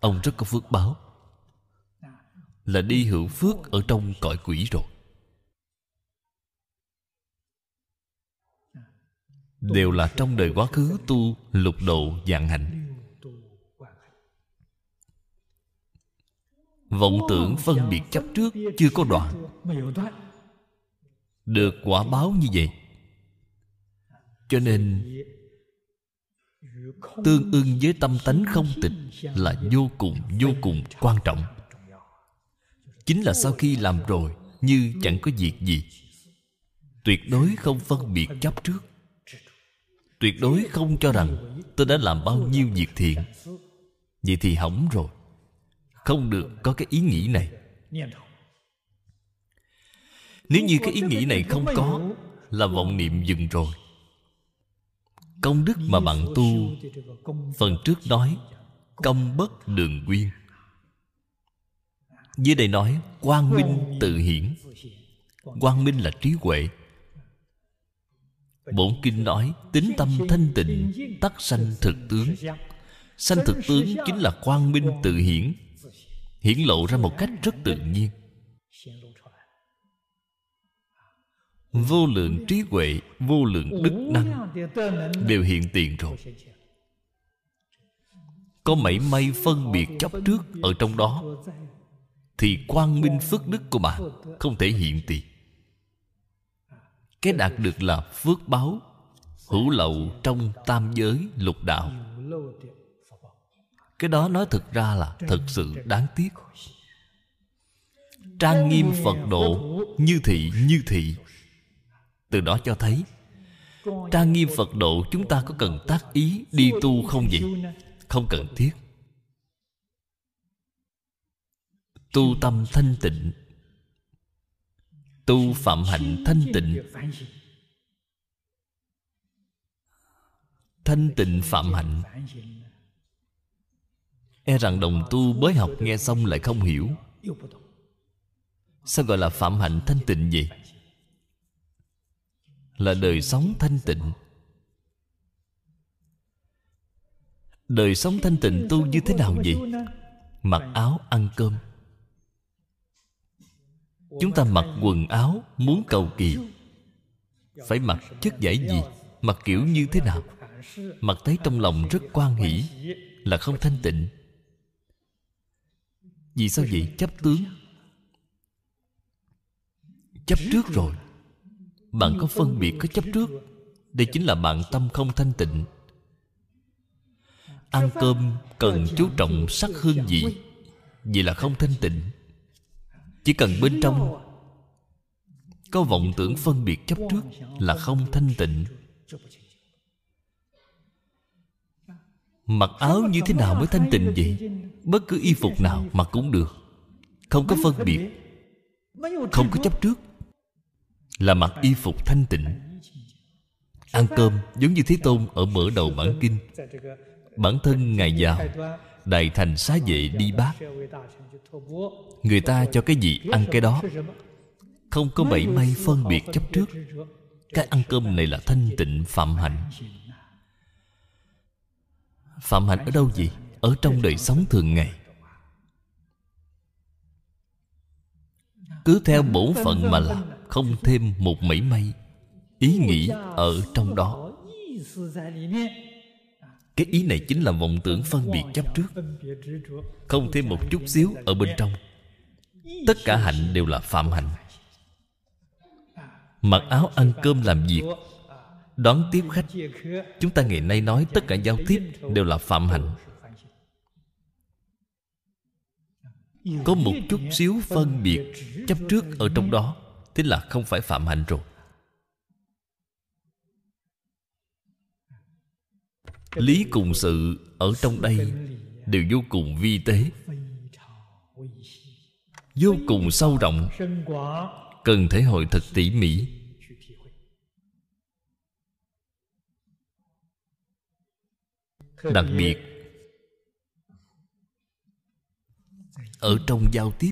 Speaker 2: Ông rất có phước báo. Là đi hưởng phước ở trong cõi quỷ rồi. Đều là trong đời quá khứ tu lục độ dạng hạnh. Vọng tưởng phân biệt chấp trước chưa có đoạn. Được quả báo như vậy. Cho nên, tương ưng với tâm tánh không tịch là vô cùng vô cùng quan trọng. Chính là sau khi làm rồi, như chẳng có việc gì. Tuyệt đối không phân biệt chấp trước. Tuyệt đối không cho rằng tôi đã làm bao nhiêu việc thiện. Vậy thì hỏng rồi không được có cái ý nghĩ này. Nếu như cái ý nghĩ này không có, là vọng niệm dừng rồi. Công đức mà bạn tu, phần trước nói, công bất đường quyên dưới đây nói, quang minh tự hiển. Quang minh là trí huệ. Bổn kinh nói, tính tâm thanh tịnh, tắc sanh thực tướng. Sanh thực tướng chính là quang minh tự hiển hiển lộ ra một cách rất tự nhiên. Vô lượng trí huệ, vô lượng đức năng đều hiện tiền rồi. Có mảy may phân biệt chấp trước ở trong đó, thì quang minh phước đức của bạn không thể hiện tiền. Cái đạt được là phước báo, hữu lậu trong tam giới lục đạo cái đó nói thực ra là thật sự đáng tiếc. Trang nghiêm phật độ như thị như thị. Từ đó cho thấy, trang nghiêm phật độ chúng ta có cần tác ý đi tu không vậy? Không cần thiết. Tu tâm thanh tịnh. Tu phạm hạnh thanh tịnh. Thanh tịnh phạm hạnh e rằng đồng tu mới học nghe xong lại không hiểu. Sao gọi là phạm hạnh thanh tịnh vậy? Là đời sống thanh tịnh. Đời sống thanh tịnh tu như thế nào vậy? Mặc áo ăn cơm. Chúng ta mặc quần áo, muốn cầu kỳ. Phải mặc chất giải gì? Mặc kiểu như thế nào? Mặc thấy trong lòng rất quan hỷ, là không thanh tịnh vì sao vậy? Chấp tướng. Chấp trước rồi. Bạn có phân biệt có chấp trước. Đây chính là bạn tâm không thanh tịnh. Ăn cơm cần chú trọng sắc hương vị, vì là không thanh tịnh. Chỉ cần bên trong có vọng tưởng phân biệt chấp trước là không thanh tịnh mặc áo như thế nào mới thanh tịnh vậy? bất cứ y phục nào mặc cũng được. Không có phân biệt. không có chấp trước. Là mặc y phục thanh tịnh. Ăn cơm giống như thế tôn ở mở đầu bản kinh. Bản thân ngài giàu đại thành xá vệ đi bác. Người ta cho cái gì ăn cái đó. Không có bảy may phân biệt chấp trước. Cái ăn cơm này là thanh tịnh phạm hạnh phạm hạnh ở đâu gì ở trong đời sống thường ngày. Cứ theo bổn phận mà làm không thêm một mảy may ý nghĩ ở trong đó. Cái ý này chính là vọng tưởng phân biệt chấp trước. Không thêm một chút xíu ở bên trong. Tất cả hạnh đều là phạm hạnh. Mặc áo ăn cơm làm việc đón tiếp khách. Chúng ta ngày nay nói tất cả giao tiếp đều là phạm hạnh. Có một chút xíu phân biệt chấp trước ở trong đó, thế là không phải phạm hạnh rồi. Lý cùng sự ở trong đây đều vô cùng vi tế. Vô cùng sâu rộng. Cần thể hội thật tỉ mỉ. Đặc biệt, ở trong giao tiếp,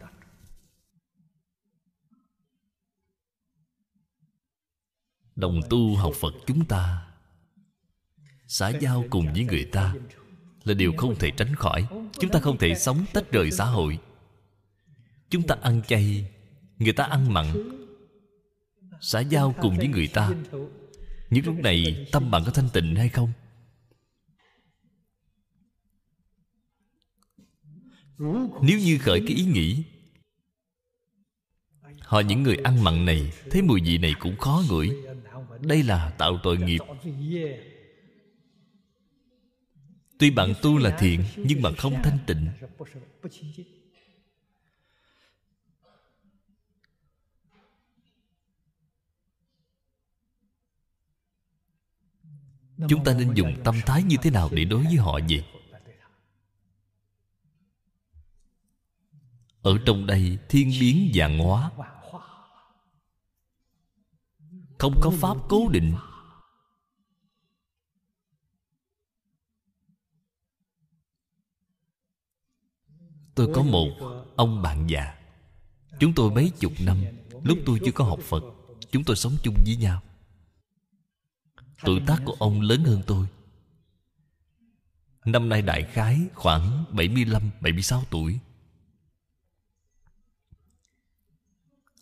Speaker 2: đồng tu học phật chúng ta, xã giao cùng với người ta là điều không thể tránh khỏi. Chúng ta không thể sống tách rời xã hội. Chúng ta ăn chay, người ta ăn mặn. Xã giao cùng với người ta, những lúc này tâm bạn có thanh tịnh hay không? Nếu như khởi cái ý nghĩ, họ những người ăn mặn này, thấy mùi vị này cũng khó ngửi. Đây là tạo tội nghiệp. Tuy bạn tu là thiện, nhưng mà không thanh tịnh. Chúng ta nên dùng tâm thái như thế nào để đối với họ vậy? Ở trong đây thiên biến vạn hóa không có pháp cố định. Tôi có một ông bạn già. Chúng tôi mấy chục năm lúc tôi chưa có học phật chúng tôi sống chung với nhau. Tuổi tác của ông lớn hơn tôi. Năm nay đại khái khoảng 75, 76 tuổi.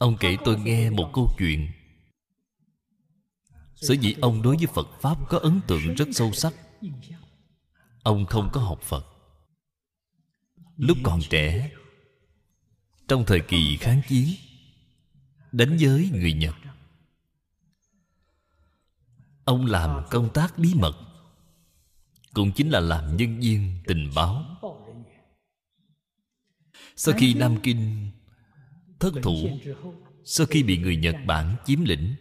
Speaker 2: Ông kể tôi nghe một câu chuyện. Sở dĩ ông đối với Phật Pháp có ấn tượng rất sâu sắc. Ông không có học Phật. Lúc còn trẻ, Trong thời kỳ kháng chiến, Đánh giới người Nhật, Ông làm công tác bí mật, Cũng chính là làm nhân viên tình báo. Sau khi Nam Kinh thất thủ. Sau khi bị người Nhật Bản chiếm lĩnh,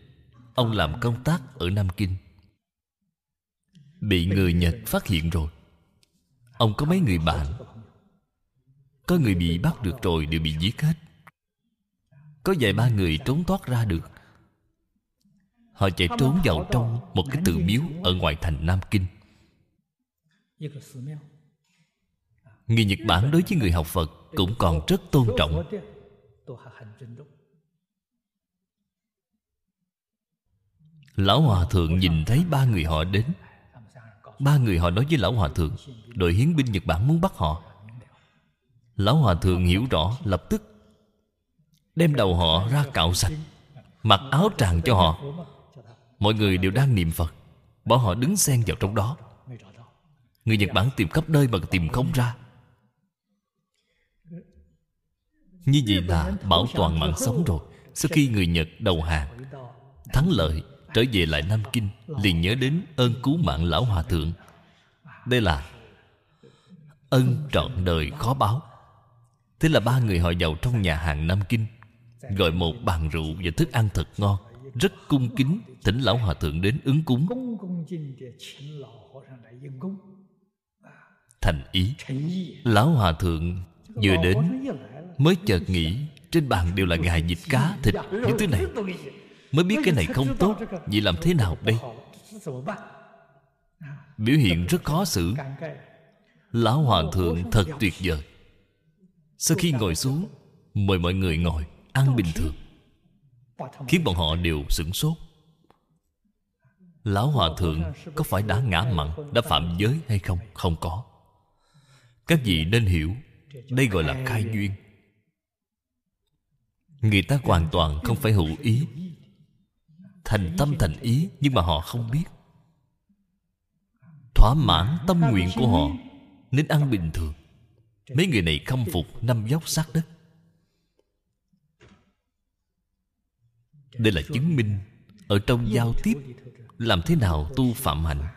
Speaker 2: Ông làm công tác ở Nam Kinh. Bị người Nhật phát hiện rồi. Ông có mấy người bạn? Có người bị bắt được rồi, đều bị giết hết. Có vài ba người trốn thoát ra được. Họ chạy trốn vào trong một cái tự miếu Ở ngoài thành Nam Kinh. Người Nhật Bản đối với người học Phật Cũng còn rất tôn trọng. Lão Hòa Thượng nhìn thấy ba người họ đến. Ba người họ nói với Lão Hòa Thượng, Đội hiến binh Nhật Bản muốn bắt họ. Lão Hòa Thượng hiểu rõ, lập tức Đem đầu họ ra cạo sạch, Mặc áo tràng cho họ. Mọi người đều đang niệm Phật, Bỏ họ đứng xen vào trong đó. Người Nhật Bản tìm khắp nơi mà tìm không ra. Như vậy là bảo toàn mạng sống rồi. Sau khi người Nhật đầu hàng, Thắng lợi trở về lại Nam Kinh, Liền nhớ đến ơn cứu mạng Lão Hòa Thượng. Đây là Ân trọn đời khó báo. Thế là ba người họ giàu trong nhà hàng Nam Kinh, Gọi một bàn rượu và thức ăn thật ngon, Rất cung kính, Thỉnh Lão Hòa Thượng đến ứng cúng. Thành ý, Lão Hòa Thượng vừa đến Mới chợt nghĩ Trên bàn đều là gà vịt cá thịt Những thứ này. Mới biết cái này không tốt, Vậy làm thế nào đây? Biểu hiện rất khó xử. Lão Hòa Thượng thật tuyệt vời. Sau khi ngồi xuống, Mời mọi người ngồi, Ăn bình thường. Khiến bọn họ đều sửng sốt. Lão Hòa Thượng có phải đã ngã mặn, Đã phạm giới hay không? Không có. Các vị nên hiểu, Đây gọi là khai duyên. Người ta hoàn toàn không phải hữu ý. Thành tâm thành ý, Nhưng mà họ không biết. Thỏa mãn tâm nguyện của họ, nên ăn bình thường. Mấy người này khâm phục năm dốc sát đất. Đây là chứng minh ở trong giao tiếp làm thế nào tu phạm hạnh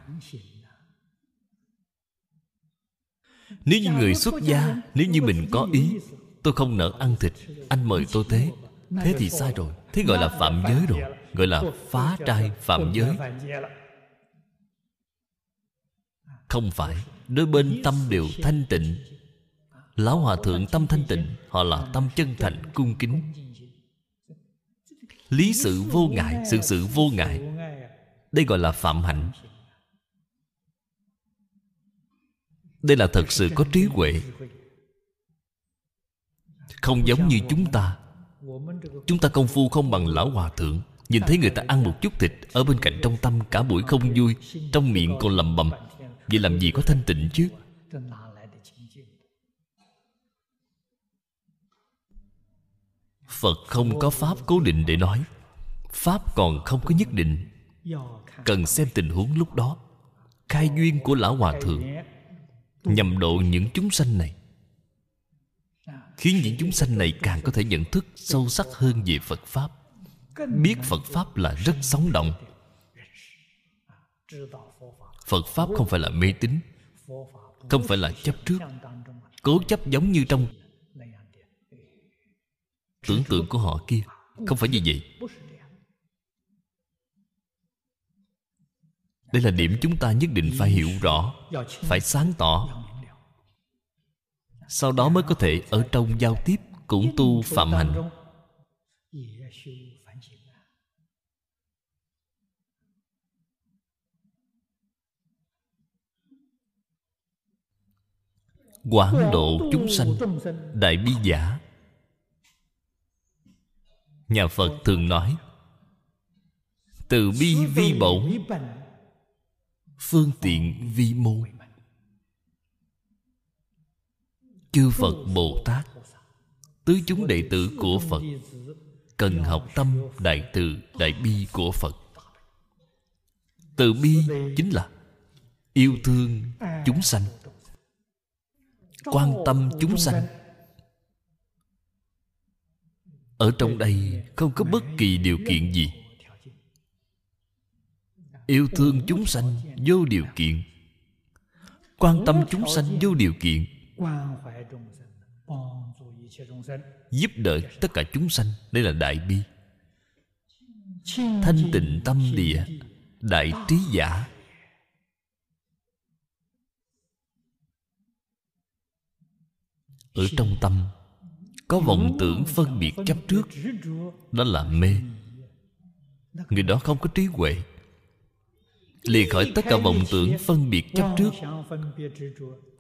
Speaker 2: nếu như người xuất gia, nếu như mình có ý tôi không nỡ ăn thịt. Anh mời tôi thế. Thế thì sai rồi. Thế gọi là phạm giới rồi. Gọi là phá trai phạm giới. Không phải. Đôi bên tâm đều thanh tịnh. Lão hòa thượng tâm thanh tịnh. Họ là tâm chân thành, cung kính. Lý sự vô ngại, sự sự vô ngại. Đây gọi là phạm hạnh. Đây là thật sự có trí huệ không giống như chúng ta. Chúng ta công phu không bằng lão hòa thượng. Nhìn thấy người ta ăn một chút thịt ở bên cạnh trong tâm cả buổi không vui, trong miệng còn lầm bầm. Vậy làm gì có thanh tịnh chứ? Phật không có pháp cố định để nói. Pháp còn không có nhất định. Cần xem tình huống lúc đó. Khai duyên của lão hòa thượng. Nhằm độ những chúng sanh này khiến những chúng sanh này càng có thể nhận thức sâu sắc hơn về phật pháp. Biết phật pháp là rất sống động. Phật pháp không phải là mê tín, không phải là chấp trước, cố chấp giống như trong tưởng tượng của họ kia. Không phải như vậy. Đây là điểm chúng ta nhất định phải hiểu rõ, phải sáng tỏ sau đó mới có thể ở trong giao tiếp cũng tu phạm hành. Quảng độ chúng sanh, đại bi giả. Nhà phật thường nói, từ bi vi bổn, phương tiện vi môn chư phật bồ tát, tứ chúng đệ tử của phật, cần học tâm đại từ đại bi của phật. Từ bi chính là yêu thương chúng sanh, quan tâm chúng sanh. Ở trong đây không có bất kỳ điều kiện gì. Yêu thương chúng sanh vô điều kiện, quan tâm chúng sanh vô điều kiện giúp đỡ tất cả chúng sanh, đây là đại bi. Thanh tịnh tâm địa, đại trí giả. Ở trong tâm, có vọng tưởng phân biệt chấp trước, đó là mê. Người đó không có trí huệ lìa khỏi tất cả vọng tưởng phân biệt chấp trước.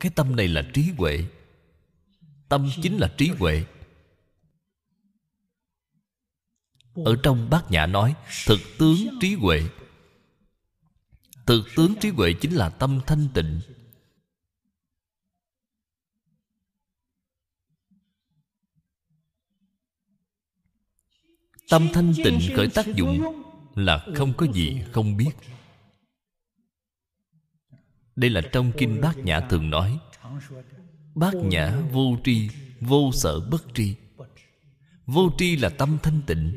Speaker 2: Cái tâm này là trí huệ. Tâm chính là trí huệ. Ở trong bát nhã nói, thực tướng trí huệ. Thực tướng trí huệ chính là tâm thanh tịnh. Tâm thanh tịnh khởi tác dụng là không có gì không biết đây là trong kinh bát nhã thường nói, bát nhã vô tri, vô sợ bất tri. Vô tri là tâm thanh tịnh.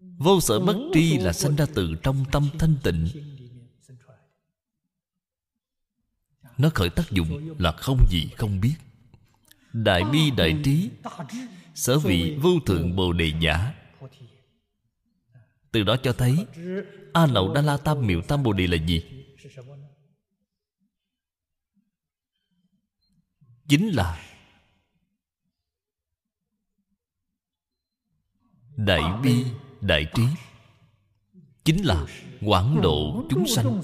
Speaker 2: Vô sở bất tri là sanh ra từ trong tâm thanh tịnh. Nó khởi tác dụng là không gì không biết. Đại bi đại trí, sở vị vô thượng bồ đề giả từ đó cho thấy, a nậu đa la tam miệu tam bồ đề là gì? Chính là đại bi đại trí, chính là quảng độ chúng sanh.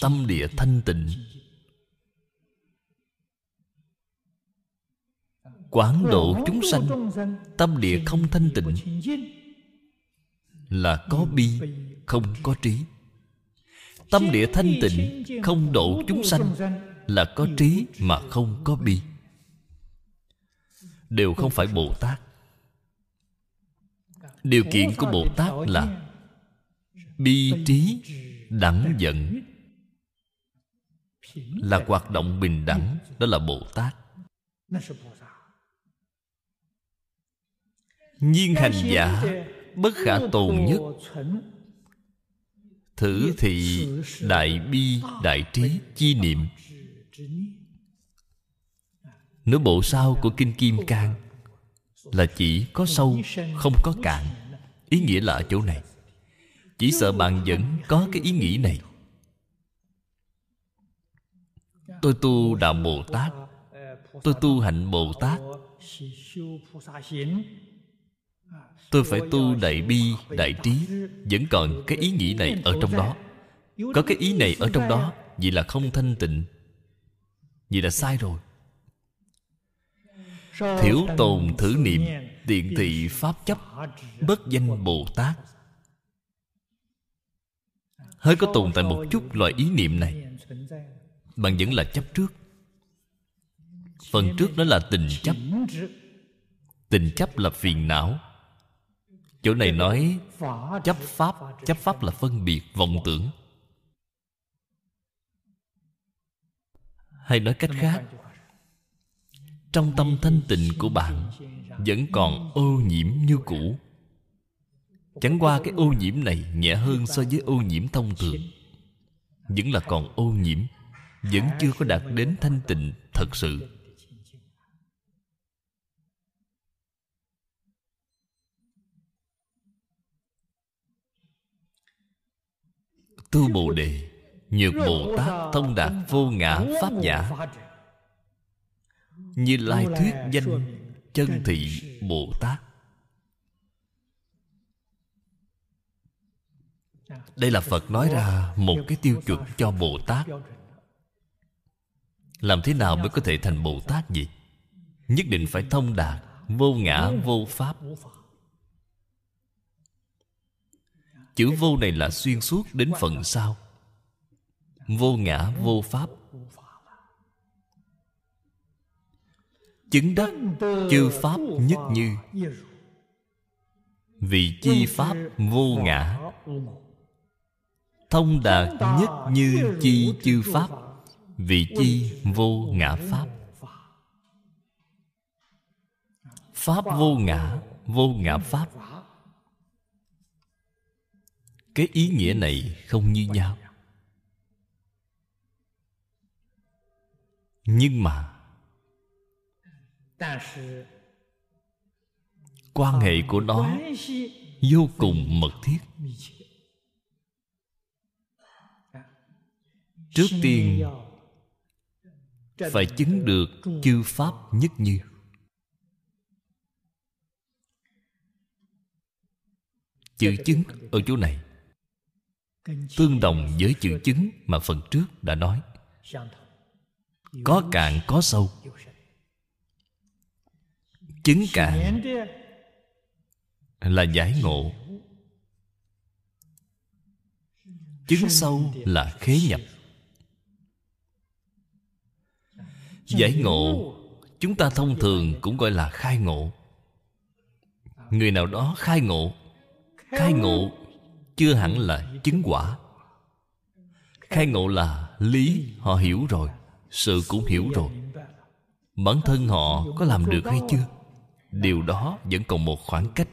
Speaker 2: Tâm địa thanh tịnh. Quảng độ chúng sanh, tâm địa không thanh tịnh, là có bi, không có trí. Tâm địa thanh tịnh, không độ chúng sanh là có trí mà không có bi. Đều không phải bồ tát. Điều kiện của bồ tát là bi trí đẳng giận. Là hoạt động bình đẳng, đó là bồ tát. Nhiên hành giả, bất khả tồn nhất. Thử thị đại bi đại trí chi niệm nửa bộ sau của kinh kim cang là chỉ có sâu, không có cạn. Ý nghĩa là ở chỗ này. Chỉ sợ bạn vẫn có cái ý nghĩ này. Tôi tu đạo bồ tát. Tôi tu hạnh bồ tát. Tôi phải tu đại bi, đại trí, vẫn còn cái ý nghĩ này ở trong đó. Có cái ý này ở trong đó vì là không thanh tịnh vậy là sai rồi. Thiểu tồn thử niệm tiện thị pháp chấp bất danh bồ tát. hơi có tồn tại một chút loại ý niệm này. bạn vẫn là chấp trước. Phần trước đó là tình chấp. tình chấp là phiền não. Chỗ này nói chấp pháp chấp pháp là phân biệt vọng tưởng hay nói cách khác trong tâm thanh tịnh của bạn vẫn còn ô nhiễm như cũ. Chẳng qua cái ô nhiễm này nhẹ hơn so với ô nhiễm thông thường. Vẫn là còn ô nhiễm vẫn chưa có đạt đến thanh tịnh thật sự. Tu bồ đề nhược bồ tát thông đạt vô ngã pháp giả. như lai thuyết danh chân thị bồ tát. Đây là phật nói ra một cái tiêu chuẩn cho bồ tát. làm thế nào mới có thể thành bồ tát gì nhất định phải thông đạt vô ngã vô pháp. Chữ vô này là xuyên suốt đến phần sau vô ngã, vô pháp. Chứng đắc chư pháp nhất như. Vì chi pháp vô ngã. Thông đạt nhất như chi chư pháp. Vì chi vô ngã pháp. Pháp vô ngã vô ngã pháp. Cái ý nghĩa này không như nhau. Nhưng mà quan hệ của nó vô cùng mật thiết. Trước tiên, phải chứng được chư pháp nhất như. Chữ chứng ở chỗ này, tương đồng với chữ chứng mà phần trước đã nói có cạn có sâu. Chứng cạn là giải ngộ. Chứng sâu là khế nhập. Giải ngộ, chúng ta thông thường cũng gọi là khai ngộ. Người nào đó khai ngộ khai ngộ chưa hẳn là chứng quả. Khai ngộ là lý, họ hiểu rồi sự cũng hiểu rồi. Bản thân họ có làm được hay chưa? Điều đó vẫn còn một khoảng cách.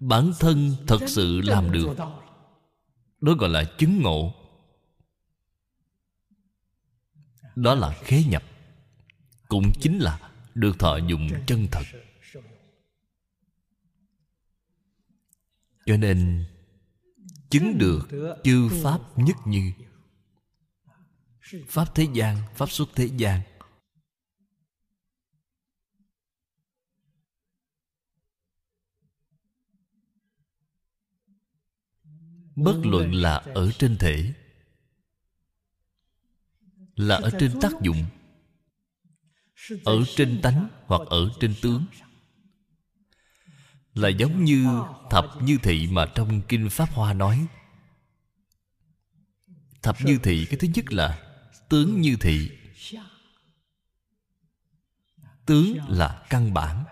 Speaker 2: Bản thân thật sự làm được. Đó gọi là chứng ngộ. Đó là khế nhập. Cũng chính là được thọ dụng chân thật. Cho nên chứng được chư pháp nhất như. Pháp thế gian, pháp xuất thế gian. Bất luận là ở trên thể, là ở trên tác dụng, ở trên tánh hoặc ở trên tướng là giống như thập như thị mà trong kinh pháp hoa nói. Thập như thị, cái thứ nhất là tướng như thị. Tướng là căn bản.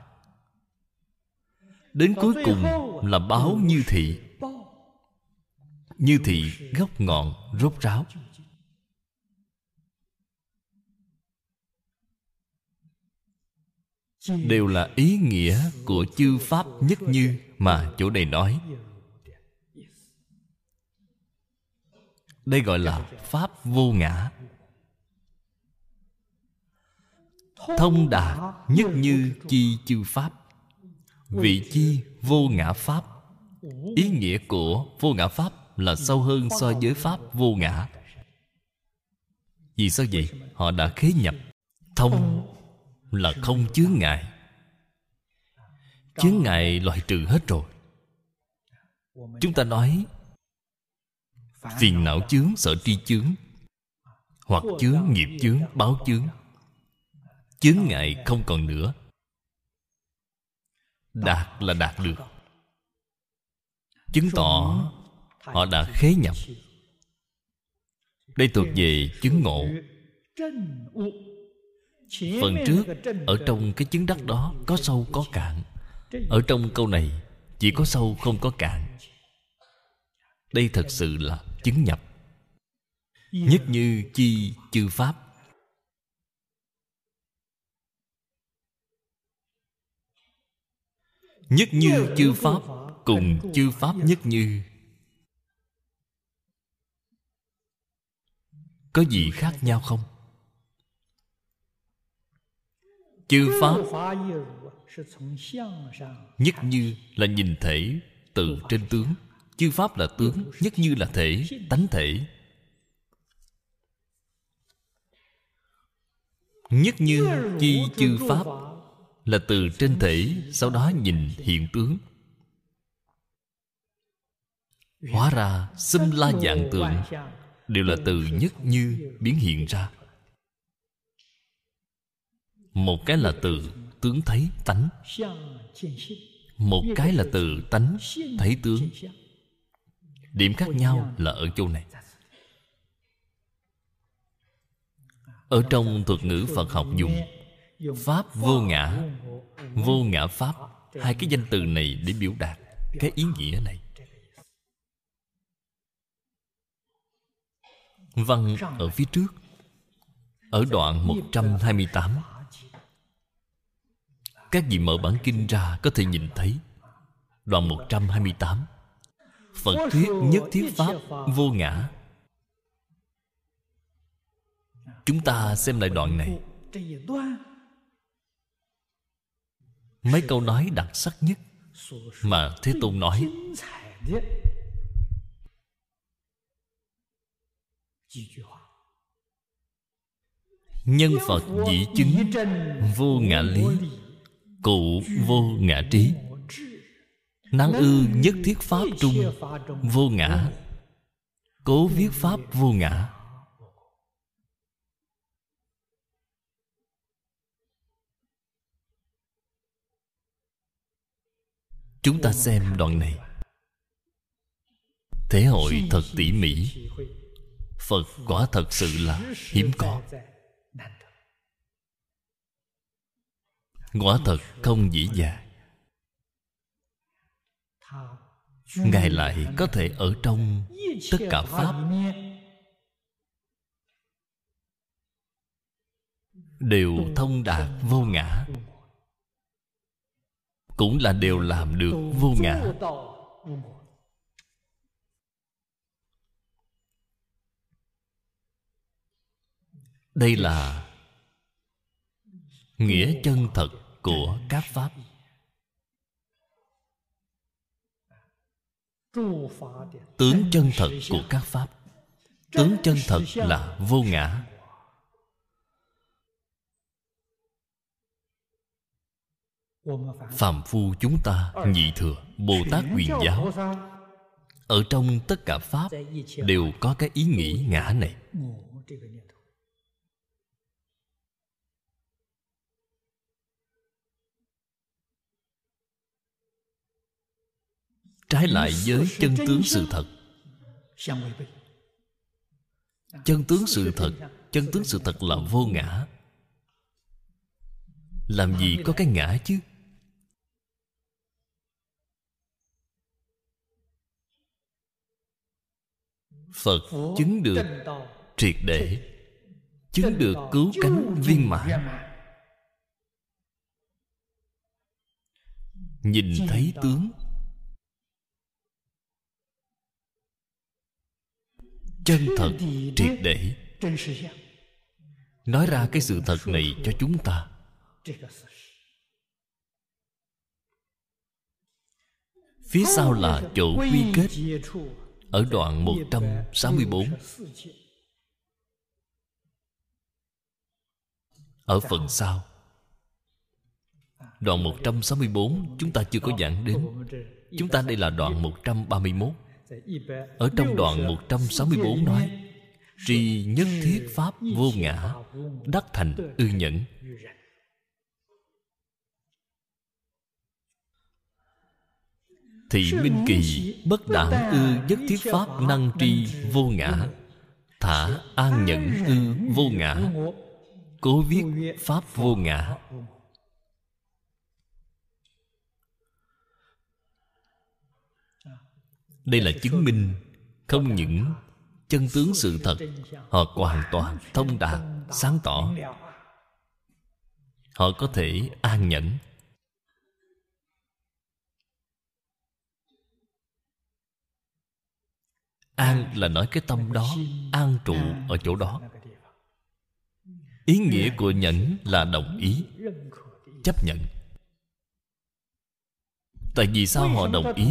Speaker 2: Đến cuối cùng là báo như thị. Như thị gốc ngọn rốt ráo. Đều là ý nghĩa của chư pháp nhất như mà chỗ này nói. Đây gọi là pháp vô ngã. Thông đạt nhất như chi chư pháp. Vị chi vô ngã pháp. Ý nghĩa của vô ngã pháp là sâu hơn so với pháp vô ngã. Vì sao vậy? Họ đã khế nhập thông là không chướng ngại. Chướng ngại loại trừ hết rồi. Chúng ta nói, phiền não chướng, sợ tri chướng, hoặc chướng, nghiệp chướng, báo chướng. Chướng ngại không còn nữa. Đạt là đạt được. Chứng tỏ họ đã khế nhập. Đây thuộc về chứng ngộ phần trước, ở trong cái chứng đắc đó có sâu, có cạn. Ở trong câu này, chỉ có sâu, không có cạn. Đây thật sự là chứng nhập. Nhất như chi, chư pháp. Nhất như chư pháp cùng chư pháp nhất như. Có gì khác nhau không? Chư pháp nhất như là nhìn thể từ trên tướng. Chư pháp là tướng nhất như là thể, tánh thể. Nhất như chi chư pháp là từ trên thể, sau đó nhìn hiện tướng. Hóa ra xâm la dạng tượng đều là từ nhất như biến hiện ra một cái là từ tướng thấy tánh. Một cái là từ tánh thấy tướng. Điểm khác nhau là ở chỗ này. Ở trong thuật ngữ phật học dùng pháp vô ngã vô ngã pháp, hai cái danh từ này để biểu đạt cái ý nghĩa này. Văn ở phía trước, ở đoạn 128 các vị mở bản kinh ra có thể nhìn thấy. Đoạn 128 Phật thuyết nhất thiết Pháp vô ngã. Chúng ta xem lại đoạn này. Mấy câu nói đặc sắc nhất Mà Thế Tôn nói. Nhân Phật dĩ chứng Vô ngã lý. Cụ vô ngã trí. Năng ư nhất thiết Pháp trung, Vô ngã. Cố viết Pháp vô ngã. Chúng ta xem đoạn này. Thế hội thật tỉ mỉ. Phật quả thật sự là hiếm có. Quả thật không dễ dàng dạ. Ngài lại có thể ở trong tất cả Pháp. Đều thông đạt vô ngã, Cũng là đều làm được vô ngã. Đây là nghĩa chân thật của các pháp. Tướng chân thật của các pháp. Tướng chân thật là vô ngã. Phàm phu chúng ta, nhị thừa bồ tát quyền giáo, ở trong tất cả pháp đều có cái ý nghĩ ngã này. Trái lại với chân tướng sự thật. Chân tướng sự thật, chân tướng sự thật là vô ngã. Làm gì có cái ngã chứ? Phật chứng được triệt để, chứng được cứu cánh viên mãn. Nhìn thấy tướng chân thật triệt để. nói ra cái sự thật này cho chúng ta. Phía sau là chỗ quy kết. ở đoạn 164 Ở phần sau. Đoạn 164 chúng ta chưa có giảng đến. Chúng ta đây là đoạn 131 ở trong đoạn 164 nói Tri nhất thiết pháp vô ngã, Đắc thành ư nhẫn. Thị minh kỳ Bất đẳng ư nhất thiết pháp năng tri vô ngã, Thả an nhẫn ư vô ngã, Cố viết pháp vô ngã. Đây là chứng minh Không những chân tướng sự thật, Họ hoàn toàn thông đạt, Sáng tỏ. Họ có thể an nhẫn. An là nói cái tâm đó, An trụ ở chỗ đó. Ý nghĩa của nhẫn là đồng ý, Chấp nhận. Tại vì sao họ đồng ý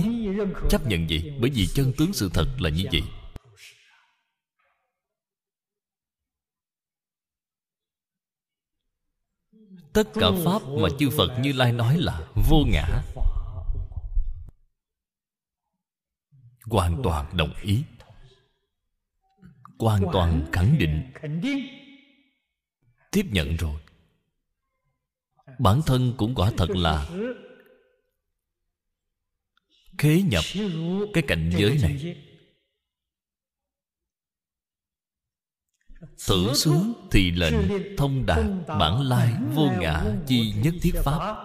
Speaker 2: Chấp nhận vậy? Bởi vì chân tướng sự thật là như vậy. Tất cả Pháp mà chư Phật Như Lai nói là vô ngã. Hoàn toàn đồng ý. Hoàn toàn khẳng định. Tiếp nhận rồi. Bản thân cũng quả thật là Khế nhập cái cảnh giới này. Thử xướng thì lệnh Thông đạt bản lai vô ngã Chi nhất thiết pháp,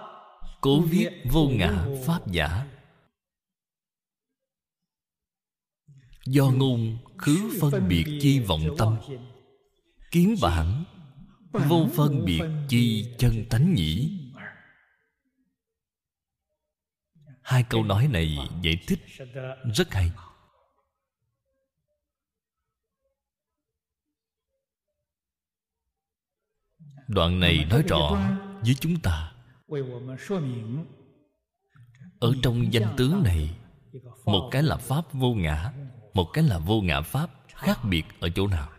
Speaker 2: Cố viết vô ngã pháp giả. Do ngôn khứ phân biệt chi vọng tâm, Kiến bản Vô phân biệt chi chân tánh nhĩ. Hai câu nói này giải thích rất hay. Đoạn này nói rõ với chúng ta, Ở trong danh tướng này, Một cái là Pháp vô ngã, Một cái là vô ngã Pháp Khác biệt ở chỗ nào?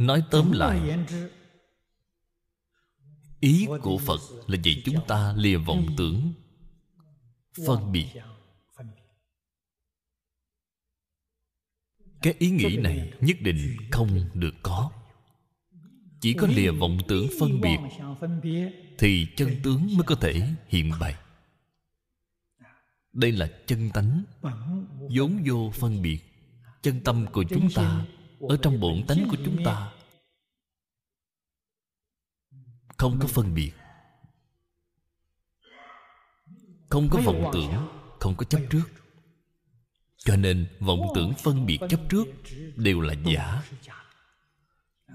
Speaker 2: Nói tóm lại ý của phật là dạy chúng ta lìa vọng tưởng phân biệt. cái ý nghĩ này nhất định không được có. Chỉ có lìa vọng tưởng phân biệt thì chân tướng mới có thể hiện bày. Đây là chân tánh. Vốn vô phân biệt. Chân tâm của chúng ta ở trong bổn tánh của chúng ta, không có phân biệt, không có vọng tưởng, không có chấp trước. Cho nên vọng tưởng phân biệt chấp trước đều là giả.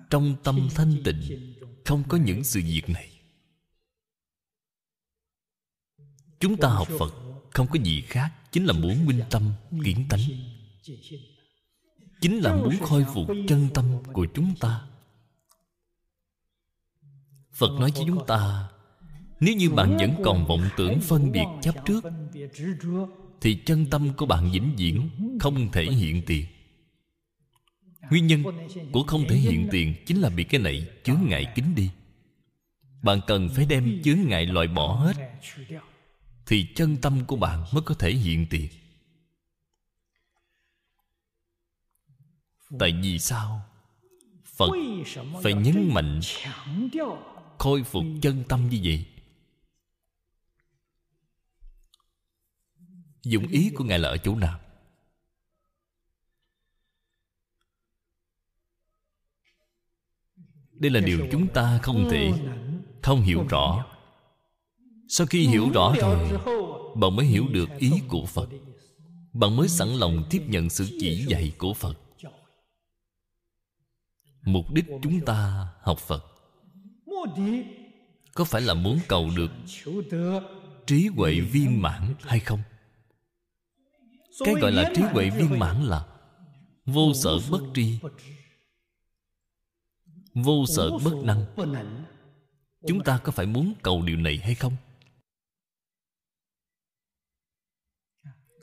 Speaker 2: Trong tâm thanh tịnh, không có những sự việc này. Chúng ta học phật, không có gì khác, chính là muốn minh tâm kiến tánh chính là muốn khôi phục chân tâm của chúng ta. Phật nói với chúng ta, nếu như bạn vẫn còn vọng tưởng phân biệt chấp trước, thì chân tâm của bạn vĩnh viễn không thể hiện tiền. Nguyên nhân của không thể hiện tiền chính là bị cái này chướng ngại kính đi. Bạn cần phải đem chướng ngại loại bỏ hết, thì chân tâm của bạn mới có thể hiện tiền. Tại vì sao? Phật phải nhấn mạnh? khôi phục chân tâm như vậy. Dụng ý của ngài là ở chỗ nào? Đây là điều chúng ta không thể không hiểu rõ. Sau khi hiểu rõ rồi bạn mới hiểu được ý của phật. Bạn mới sẵn lòng tiếp nhận sự chỉ dạy của phật mục đích chúng ta học phật. Có phải là muốn cầu được trí huệ viên mãn hay không? Cái gọi là trí huệ viên mãn là vô sở bất tri, vô sở bất năng. Chúng ta có phải muốn cầu điều này hay không?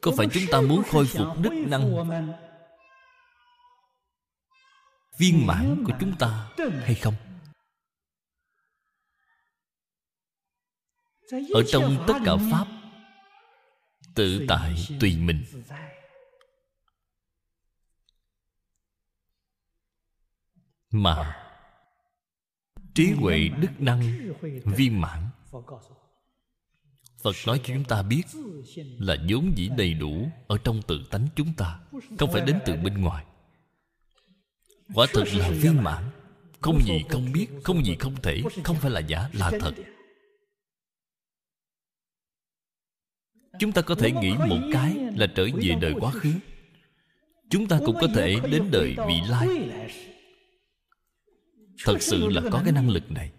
Speaker 2: Có phải chúng ta muốn khôi phục đức năng viên mãn của chúng ta hay không? Ở trong tất cả pháp, tự tại tùy mình. Mà trí huệ đức năng viên mãn, phật nói cho chúng ta biết là vốn dĩ đầy đủ ở trong tự tánh chúng ta, không phải đến từ bên ngoài quả thực là viên mãn. Không gì không biết không gì không thể không phải là giả là thật. Chúng ta có thể nghĩ một cái là trở về đời quá khứ. Chúng ta cũng có thể đến đời vị lai. Thật sự là có cái năng lực này.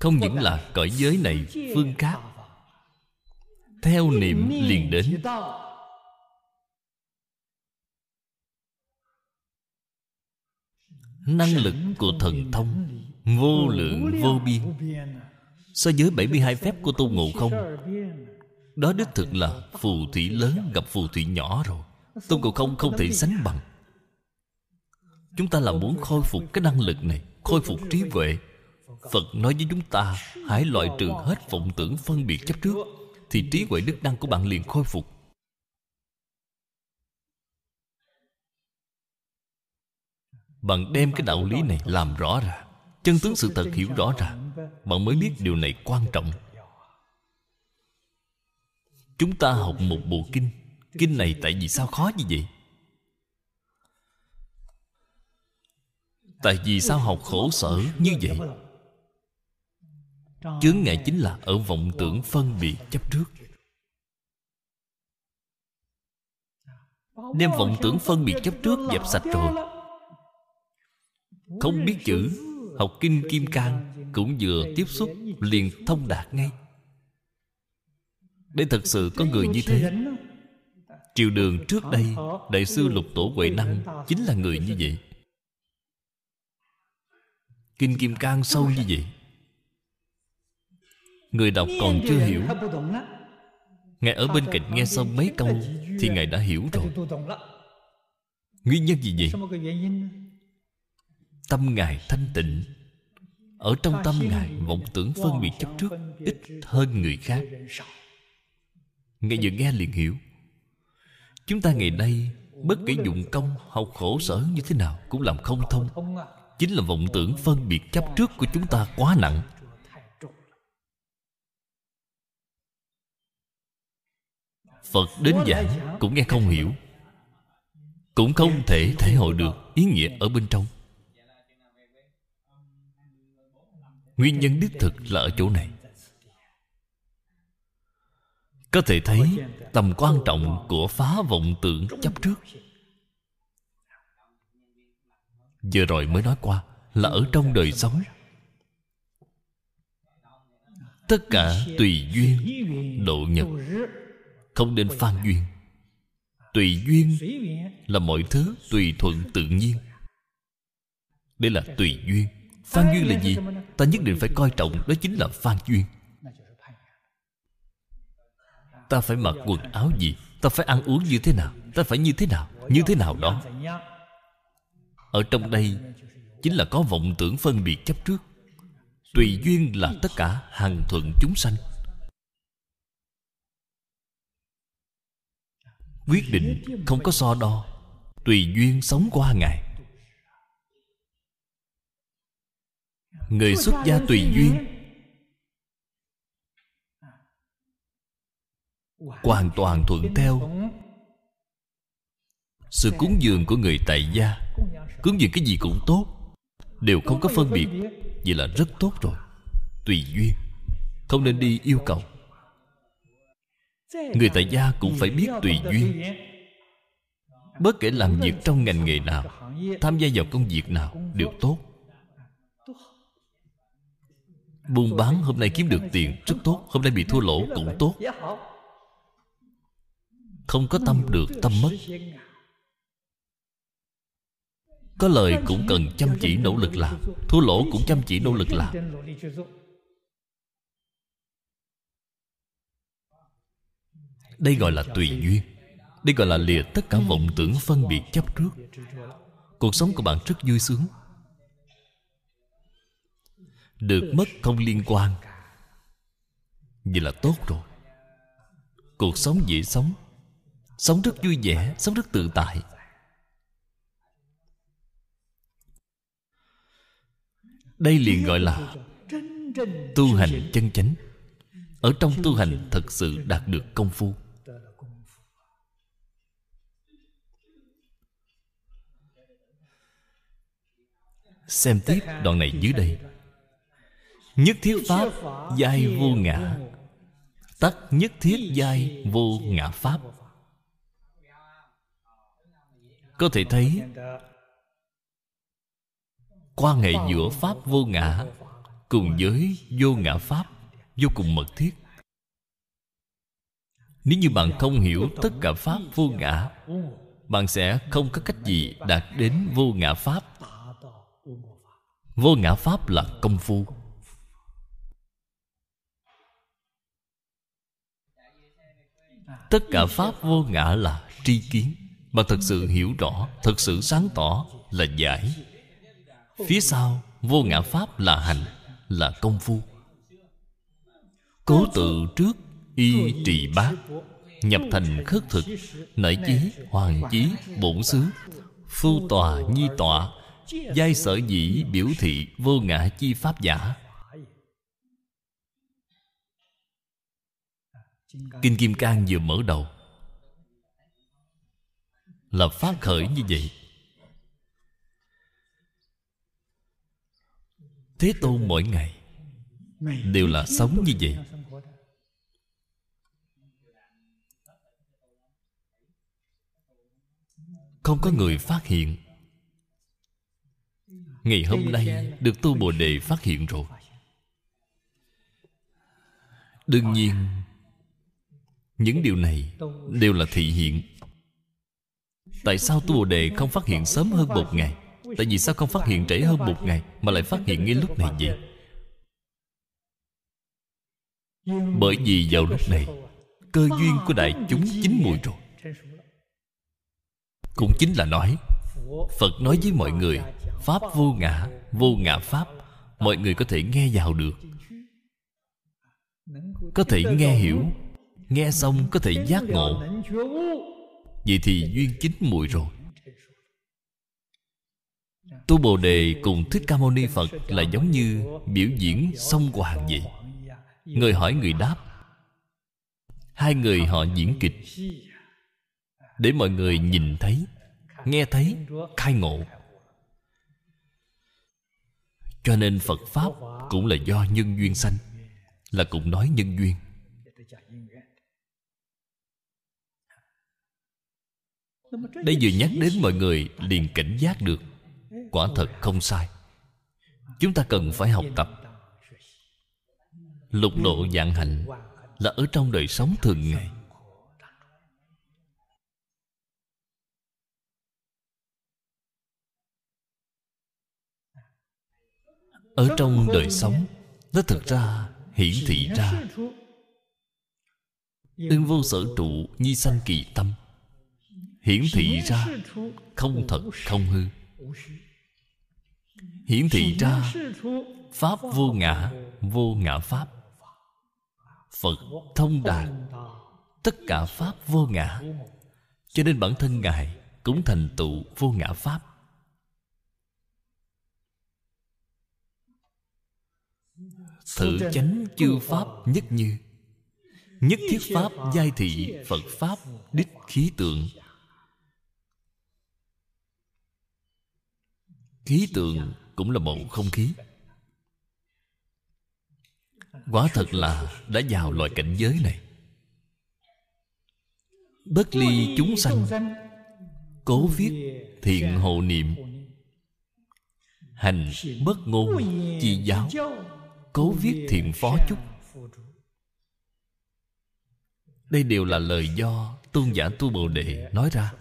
Speaker 2: Không những là cõi giới này phương khác theo niệm liền đến năng lực của thần thông, vô lượng, vô biên. So với 72 phép của tôn ngộ không? Đó đích thực là phù thủy lớn gặp phù thủy nhỏ rồi. Tôn ngộ không không thể sánh bằng. Chúng ta là muốn khôi phục cái năng lực này, khôi phục trí huệ. Phật nói với chúng ta, hãy loại trừ hết vọng tưởng phân biệt chấp trước, thì trí huệ đức năng của bạn liền khôi phục. Bạn đem cái đạo lý này làm rõ ra, chân tướng sự thật hiểu rõ ra, bạn mới biết điều này quan trọng. Chúng ta học một bộ kinh. Kinh này tại vì sao khó như vậy? Tại vì sao học khổ sở như vậy? Chướng ngại chính là ở vọng tưởng phân biệt chấp trước. Đem vọng tưởng phân biệt chấp trước dẹp sạch rồi không biết chữ, học kinh kim cang cũng vừa tiếp xúc liền thông đạt ngay. Đây thật sự có người như thế, triều đường trước đây đại sư lục tổ huệ năng chính là người như vậy. Kinh kim cang sâu như vậy. Người đọc còn chưa hiểu. Ngài ở bên cạnh nghe xong mấy câu thì ngài đã hiểu rồi. Nguyên nhân gì vậy? Tâm ngài thanh tịnh. Ở trong tâm ngài vọng tưởng phân biệt chấp trước ít hơn người khác. ngài vừa nghe liền hiểu. Chúng ta ngày nay bất kể dụng công học khổ sở như thế nào cũng làm không thông. Chính là vọng tưởng phân biệt chấp trước của chúng ta quá nặng. Phật đến giảng cũng nghe không hiểu. Cũng không thể thể hội được ý nghĩa ở bên trong nguyên nhân đích thực là ở chỗ này. Có thể thấy tầm quan trọng của phá vọng tưởng chấp trước. Vừa rồi mới nói qua là ở trong đời sống. Tất cả tùy duyên, độ nhật, không nên phan duyên. Tùy duyên là mọi thứ tùy thuận tự nhiên. Đây là tùy duyên phan duyên là gì? Ta nhất định phải coi trọng, đó chính là phan duyên. Ta phải mặc quần áo gì? Ta phải ăn uống như thế nào? Ta phải như thế nào? Như thế nào đó? Ở trong đây chính là có vọng tưởng phân biệt chấp trước. Tùy duyên là tất cả hằng thuận chúng sanh. Quyết định không có so đo. Tùy duyên sống qua ngày. Người xuất gia tùy duyên. hoàn toàn thuận theo. sự cúng dường của người tại gia cúng dường cái gì cũng tốt đều không có phân biệt vậy là rất tốt rồi. Tùy duyên. Không nên đi yêu cầu. Người tại gia cũng phải biết tùy duyên. bất kể làm việc trong ngành nghề nào tham gia vào công việc nào đều tốt buôn bán hôm nay kiếm được tiền, rất tốt. Hôm nay bị thua lỗ cũng tốt. Không có tâm được, tâm mất. Có lời cũng cần chăm chỉ nỗ lực làm. Thua lỗ cũng chăm chỉ nỗ lực làm. Đây gọi là tùy duyên. Đây gọi là lìa tất cả vọng tưởng phân biệt chấp trước. Cuộc sống của bạn rất vui sướng được mất không liên quan. Vậy là tốt rồi. Cuộc sống dễ sống. Sống rất vui vẻ, sống rất tự tại. Đây liền gọi là tu hành chân chánh. Ở trong tu hành thật sự đạt được công phu. Xem tiếp đoạn này dưới đây nhất thiết pháp, giai vô ngã. Tắc nhất thiết giai vô ngã pháp. Có thể thấy quan hệ giữa pháp vô ngã, cùng với vô ngã pháp vô cùng mật thiết. Nếu như bạn không hiểu tất cả pháp vô ngã, bạn sẽ không có cách gì đạt đến vô ngã pháp. Vô ngã pháp là công phu. Tất cả pháp vô ngã là tri kiến. Mà thật sự hiểu rõ, thật sự sáng tỏ là giải. Phía sau, vô ngã pháp là hành, là công phu. Cố tự trước, y trì bát. Nhập thành khất thực, nảy chí hoàng chí, bổn xứ. Phu tòa, nhi tọa, giai sở dĩ biểu thị vô ngã chi pháp giả. Kinh kim cang vừa mở đầu. Là phát khởi như vậy. Thế tôn mỗi ngày đều là sống như vậy. Không có người phát hiện. Ngày hôm nay được tu bồ đề phát hiện rồi. Đương nhiên những điều này đều là thị hiện. Tại sao tu bồ đề không phát hiện sớm hơn một ngày? Tại vì sao không phát hiện trễ hơn một ngày mà lại phát hiện ngay lúc này vậy? Bởi vì vào lúc này, cơ duyên của đại chúng chín mùi rồi. Cũng chính là nói, phật nói với mọi người, pháp vô ngã vô ngã pháp, mọi người có thể nghe vào được. Có thể nghe hiểu nghe xong có thể giác ngộ. Vậy thì duyên chín mùi rồi. Tu bồ đề cùng thích ca mâu ni phật là giống như biểu diễn song hoàng vậy. Người hỏi người đáp. Hai người họ diễn kịch. Để mọi người nhìn thấy, nghe thấy, khai ngộ. Cho nên phật pháp cũng là do nhân duyên sanh, là cũng nói nhân duyên. Đây vừa nhắc đến mọi người liền cảnh giác được. Quả thật không sai. Chúng ta cần phải học tập. Lục độ dạng hạnh là ở trong đời sống thường ngày. Ở trong đời sống, nó thực ra hiển thị ra. Ưng vô sở trụ, nhi sanh kỳ tâm hiển thị ra không thật không hư. Hiển thị ra pháp vô ngã vô ngã pháp. Phật thông đạt tất cả pháp vô ngã. Cho nên bản thân ngài cũng thành tựu vô ngã pháp. Thử chánh chư pháp nhất như nhất thiết pháp giai thị phật pháp đích khí tượng khí tượng cũng là bầu không khí. Quả thật là đã vào loại cảnh giới này. Bất ly chúng sanh, cố viết thiện hộ niệm. Hành bất ngôn chi giáo, cố viết thiện phó chúc. Đây đều là lời do tôn giả tu bồ đề nói ra.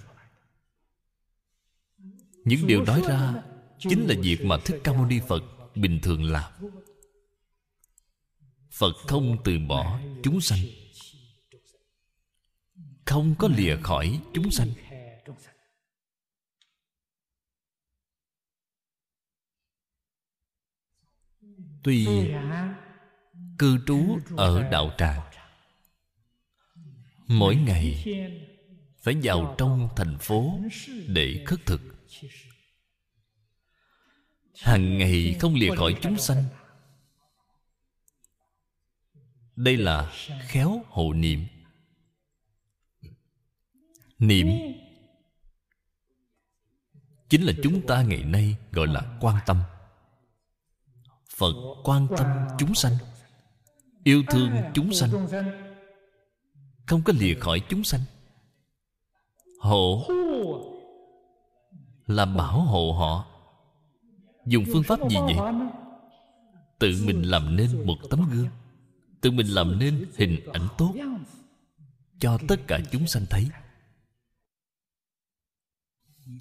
Speaker 2: Những điều nói ra chính là việc mà thích ca mâu ni phật bình thường làm. Phật không từ bỏ chúng sanh. Không có lìa khỏi chúng sanh. Tuy cư trú ở đạo tràng, mỗi ngày phải vào trong thành phố để khất thực hàng ngày không lìa khỏi chúng sanh. Đây là khéo hộ niệm. Niệm chính là chúng ta ngày nay gọi là quan tâm. Phật quan tâm chúng sanh yêu thương chúng sanh không có lìa khỏi chúng sanh. Hộ là bảo hộ họ dùng phương pháp gì vậy? Tự mình làm nên một tấm gương. Tự mình làm nên hình ảnh tốt cho tất cả chúng sanh thấy.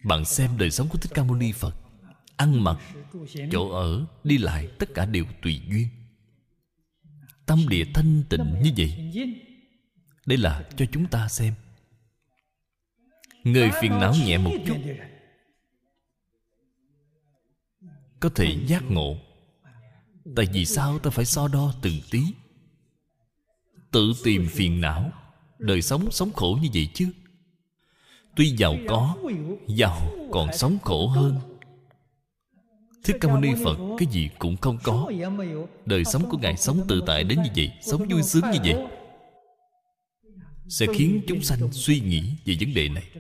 Speaker 2: Bạn xem đời sống của thích ca mâu ni phật. Ăn mặc, chỗ ở, đi lại, tất cả đều tùy duyên. Tâm địa thanh tịnh như vậy, đây là cho chúng ta xem. Người phiền não nhẹ một chút. Có thể giác ngộ. Tại vì sao ta phải so đo từng tí? Tự tìm phiền não, đời sống sống khổ như vậy chứ. Tuy giàu có, giàu còn sống khổ hơn. Thích Ca Mâu Ni Phật, cái gì cũng không có. Đời sống của Ngài sống tự tại đến như vậy, Sống vui sướng như vậy. Sẽ khiến chúng sanh suy nghĩ về vấn đề này.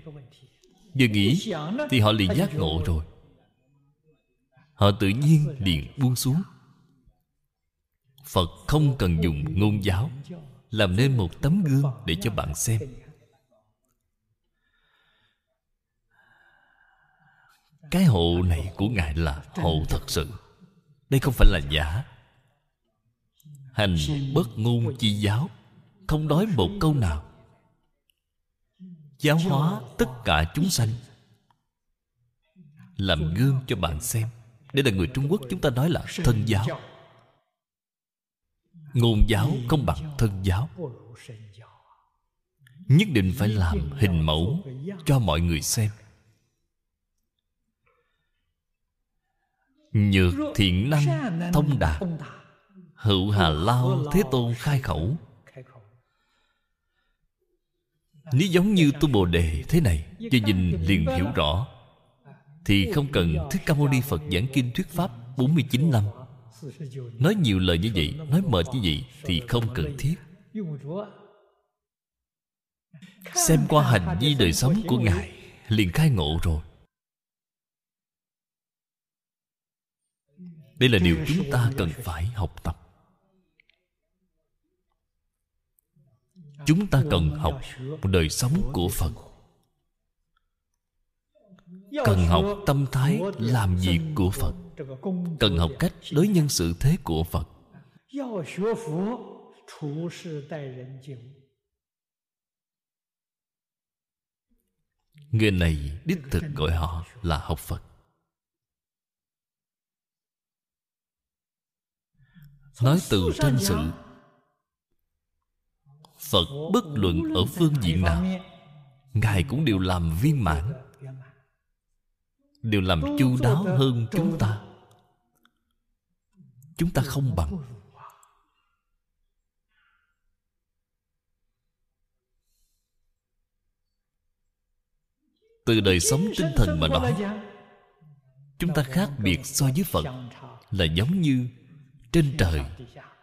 Speaker 2: Vừa nghĩ Thì họ liền giác ngộ rồi. Họ tự nhiên liền buông xuống. Phật không cần dùng ngôn giáo, Làm nên một tấm gương để cho bạn xem. Cái hộ này của Ngài là hộ thật sự. Đây không phải là giả. Hành bất ngôn chi giáo, Không nói một câu nào. Giáo hóa tất cả chúng sanh. Làm gương cho bạn xem. Đây là người Trung Quốc chúng ta nói là thân giáo. Ngôn giáo không bằng thân giáo. Nhất định phải làm hình mẫu Cho mọi người xem. Nhược thiện năng thông đạt Hữu hà lao thế tôn khai khẩu. Nếu giống như tu Bồ Đề thế này, Cho nhìn liền hiểu rõ. Thì không cần Thích Ca Mâu Ni Phật giảng kinh thuyết pháp 49 năm. Nói nhiều lời như vậy, Nói mệt như vậy Thì không cần thiết. Xem qua hành vi đời sống của Ngài, Liền khai ngộ rồi. Đây là điều chúng ta cần phải học tập. Chúng ta cần học đời sống của phật cần học tâm thái làm việc của phật? cần học cách đối nhân xử thế của phật. Người này đích thực gọi họ là học phật. Nói từ trên sự phật bất luận ở phương diện nào ngài cũng đều làm viên mãn đều làm chu đáo hơn chúng ta. chúng ta không bằng. Từ đời sống tinh thần mà nói chúng ta khác biệt so với phật là giống như trên trời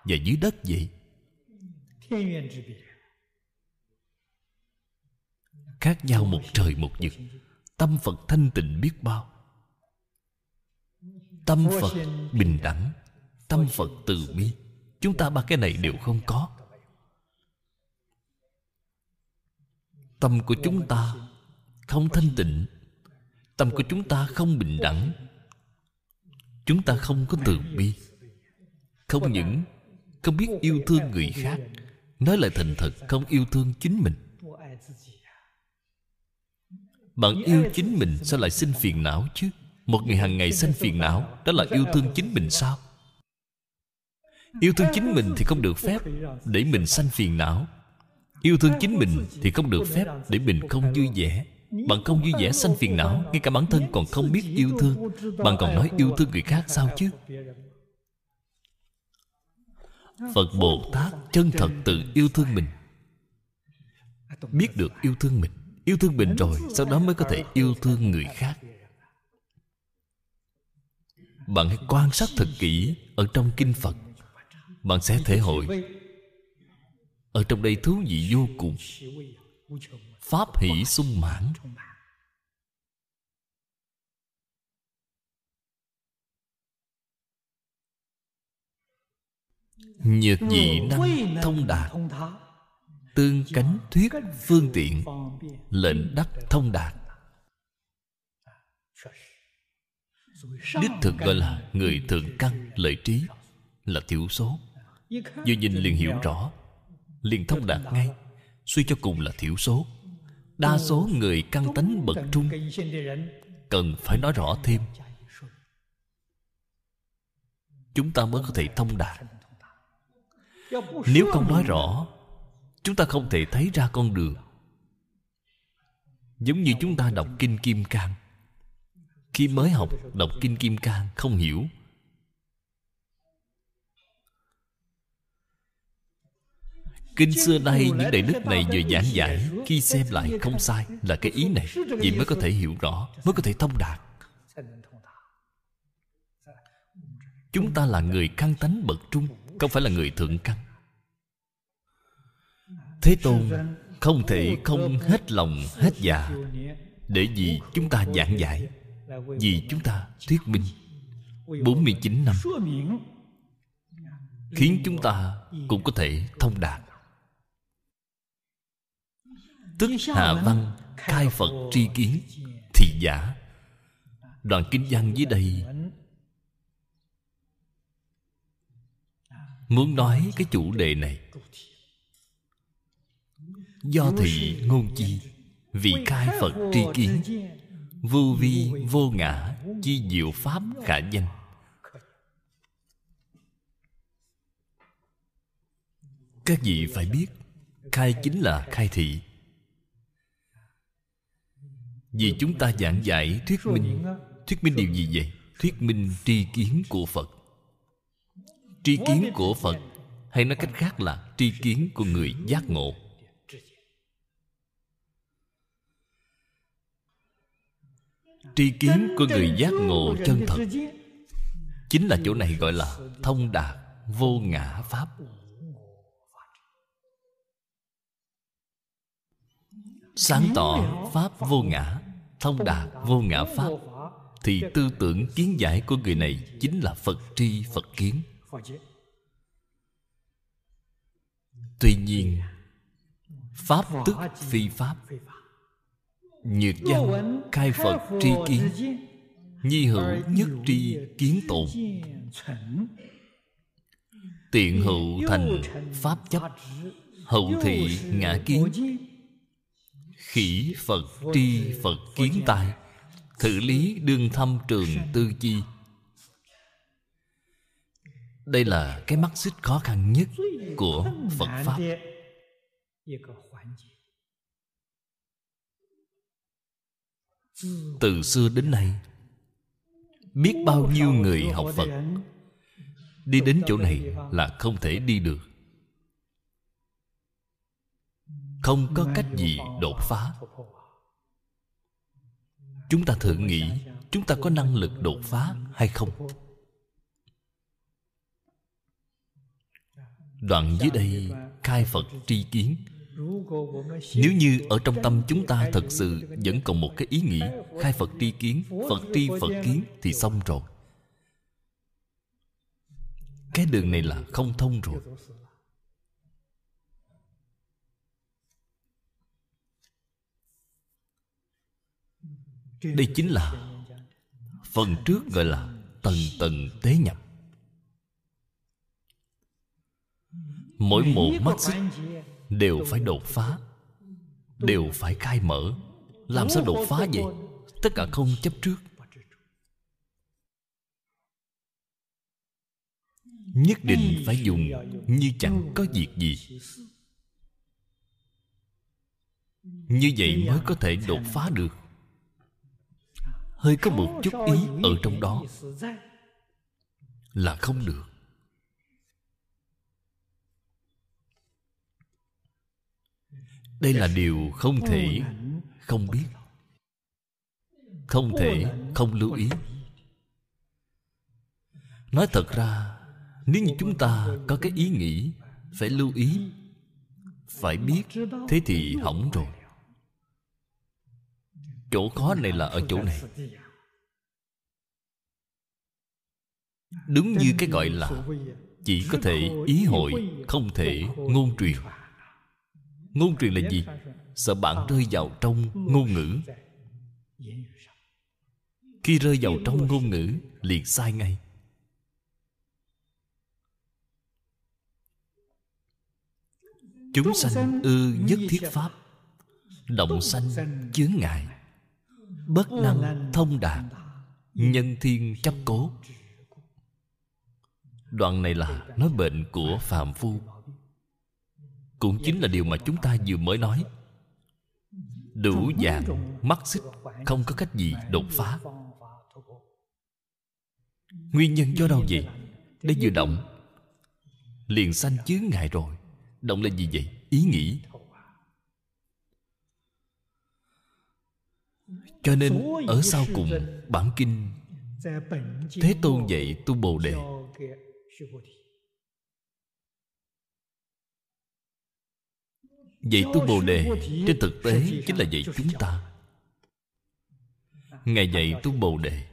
Speaker 2: và dưới đất vậy. Khác nhau một trời một vực. Tâm phật thanh tịnh biết bao tâm phật bình đẳng tâm phật từ bi. Chúng ta ba cái này đều không có. Tâm của chúng ta không thanh tịnh. Tâm của chúng ta không bình đẳng. Chúng ta không có từ bi. Không những không biết yêu thương người khác nói lại thành thật không yêu thương chính mình. Bạn yêu chính mình sao lại sinh phiền não chứ một người hàng ngày sanh phiền não, đó là yêu thương chính mình sao? Yêu thương chính mình thì không được phép để mình sanh phiền não. Yêu thương chính mình thì không được phép để mình không vui vẻ. Bạn không vui vẻ sanh phiền não, ngay cả bản thân còn không biết yêu thương. Bạn còn nói yêu thương người khác sao chứ? Phật bồ tát chân thật tự yêu thương mình. Biết được yêu thương mình. Yêu thương mình rồi, sau đó mới có thể yêu thương người khác bạn hãy quan sát thật kỹ ở trong kinh phật. Bạn sẽ thể hội. Ở trong đây thú vị vô cùng. Pháp hỷ sung mãn. Nhược dị năng thông đạt. Tương cánh thuyết phương tiện. Lệnh đắc thông đạt. Đích thực gọi là người thượng căn lợi trí là thiểu số. Vừa nhìn liền hiểu rõ, liền thông đạt ngay, suy cho cùng là thiểu số. Đa số người căn tánh bậc trung cần phải nói rõ thêm. Chúng ta mới có thể thông đạt. Nếu không nói rõ, chúng ta không thể thấy ra con đường. Giống như chúng ta đọc kinh kim cang khi mới học, đọc kinh kim cang không hiểu. Kinh xưa nay những đại đức này vừa giảng giải, Khi xem lại không sai Là cái ý này Vậy mới có thể hiểu rõ, Mới có thể thông đạt. Chúng ta là người căn tánh bậc trung, Không phải là người thượng căn. Thế Tôn không thể không hết lòng, hết dạ Để vì chúng ta giảng giải. Vì chúng ta thuyết minh 49 năm Khiến chúng ta cũng có thể thông đạt. Tức hạ văn khai Phật tri kiến Thì giả. Đoạn kinh văn dưới đây Muốn nói cái chủ đề này. Do thị ngôn chi Vì khai Phật tri kiến Vô vi vô ngã, Chi diệu pháp khả danh. Các vị phải biết, Khai chính là khai thị. Vì chúng ta giảng giải thuyết minh Thuyết minh điều gì vậy? Thuyết minh tri kiến của Phật. Tri kiến của Phật, Hay nói cách khác là tri kiến của người giác ngộ. Tri kiến của người giác ngộ chân thật. Chính là chỗ này gọi là thông đạt vô ngã pháp. Sáng tỏ pháp vô ngã thông đạt vô ngã pháp thì tư tưởng kiến giải của người này chính là phật tri phật kiến. Tuy nhiên pháp tức phi pháp Nhược văn khai Phật tri kiến Nhi hữu nhất tri kiến tồn. Tiện hữu thành pháp chấp. Hậu thị ngã kiến. Khỉ Phật tri Phật kiến tài. Thử lý đương thăm trường tư chi. Đây là cái mắt xích khó khăn nhất của Phật Pháp từ xưa đến nay, biết bao nhiêu người học phật, đi đến chỗ này là không thể đi được. Không có cách gì đột phá. Chúng ta thử nghĩ, chúng ta có năng lực đột phá hay không? Đoạn dưới đây, khai phật tri kiến nếu như ở trong tâm chúng ta thật sự vẫn còn một cái ý nghĩ khai phật tri kiến, phật tri phật kiến thì xong rồi. Cái đường này là không thông rồi. Đây chính là phần trước gọi là tầng tầng tế nhập. Mỗi một mắt xích đều phải đột phá, đều phải khai mở. Làm sao đột phá vậy? Tất cả không chấp trước. Nhất định phải dùng như chẳng có việc gì. Như vậy mới có thể đột phá được. Hơi có một chút ý ở trong đó. Là không được. Đây là điều không thể không biết. Không thể không lưu ý. Nói thật ra, nếu như chúng ta có cái ý nghĩ phải lưu ý, phải biết, thế thì hỏng rồi. Chỗ khó này là ở chỗ này. Đúng như cái gọi là chỉ có thể ý hội, không thể ngôn truyền ngôn truyền là gì? Sợ bạn rơi vào trong ngôn ngữ. Khi rơi vào trong ngôn ngữ, liền sai ngay. Chúng sanh ư nhất thiết pháp động sanh chướng ngại. Bất năng thông đạt, nhân thiên chấp cố. Đoạn này là nói bệnh của phàm phu cũng chính là điều mà chúng ta vừa mới nói. Đủ dạng mắt xích, không có cách gì đột phá. Nguyên nhân do đâu vậy? Để vừa động, liền sanh chướng ngại rồi. Động là gì vậy? Ý nghĩ. Cho nên ở sau cùng, bản kinh, thế tôn dạy tu bồ đề Dạy tu Bồ Đề Trên thực tế chính là dạy chúng ta. Ngài dạy tu Bồ Đề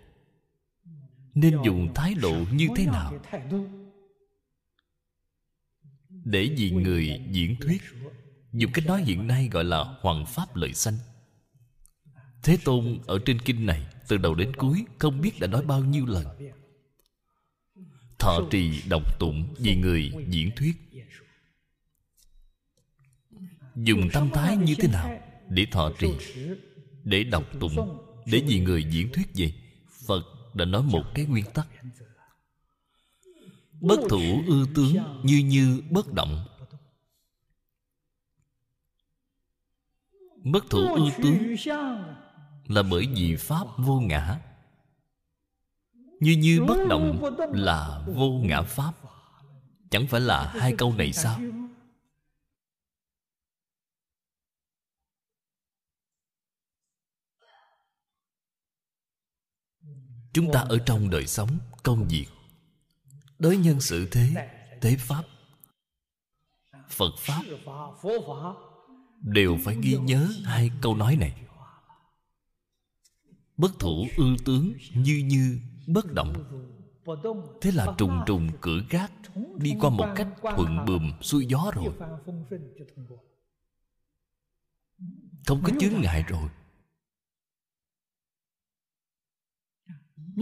Speaker 2: Nên dùng thái độ như thế nào Để vì người diễn thuyết Dùng cách nói hiện nay gọi là Hoàng Pháp lợi sanh. Thế Tôn ở trên kinh này Từ đầu đến cuối Không biết đã nói bao nhiêu lần. Thọ trì đọc tụng Vì người diễn thuyết dùng tâm thái như thế nào để thọ trì? để đọc tụng để vì người diễn thuyết gì phật đã nói một cái nguyên tắc. bất thủ ư tướng như như bất động. Bất thủ ư tướng là bởi vì pháp vô ngã. Như như bất động là vô ngã pháp. Chẳng phải là hai câu này sao chúng ta ở trong đời sống công việc. Đối nhân xử thế tế pháp phật pháp đều phải ghi nhớ hai câu nói này. Bất thủ ư tướng như như bất động. Thế là trùng trùng cửa gác đi qua một cách thuận buồm xuôi gió rồi. Không có chướng ngại rồi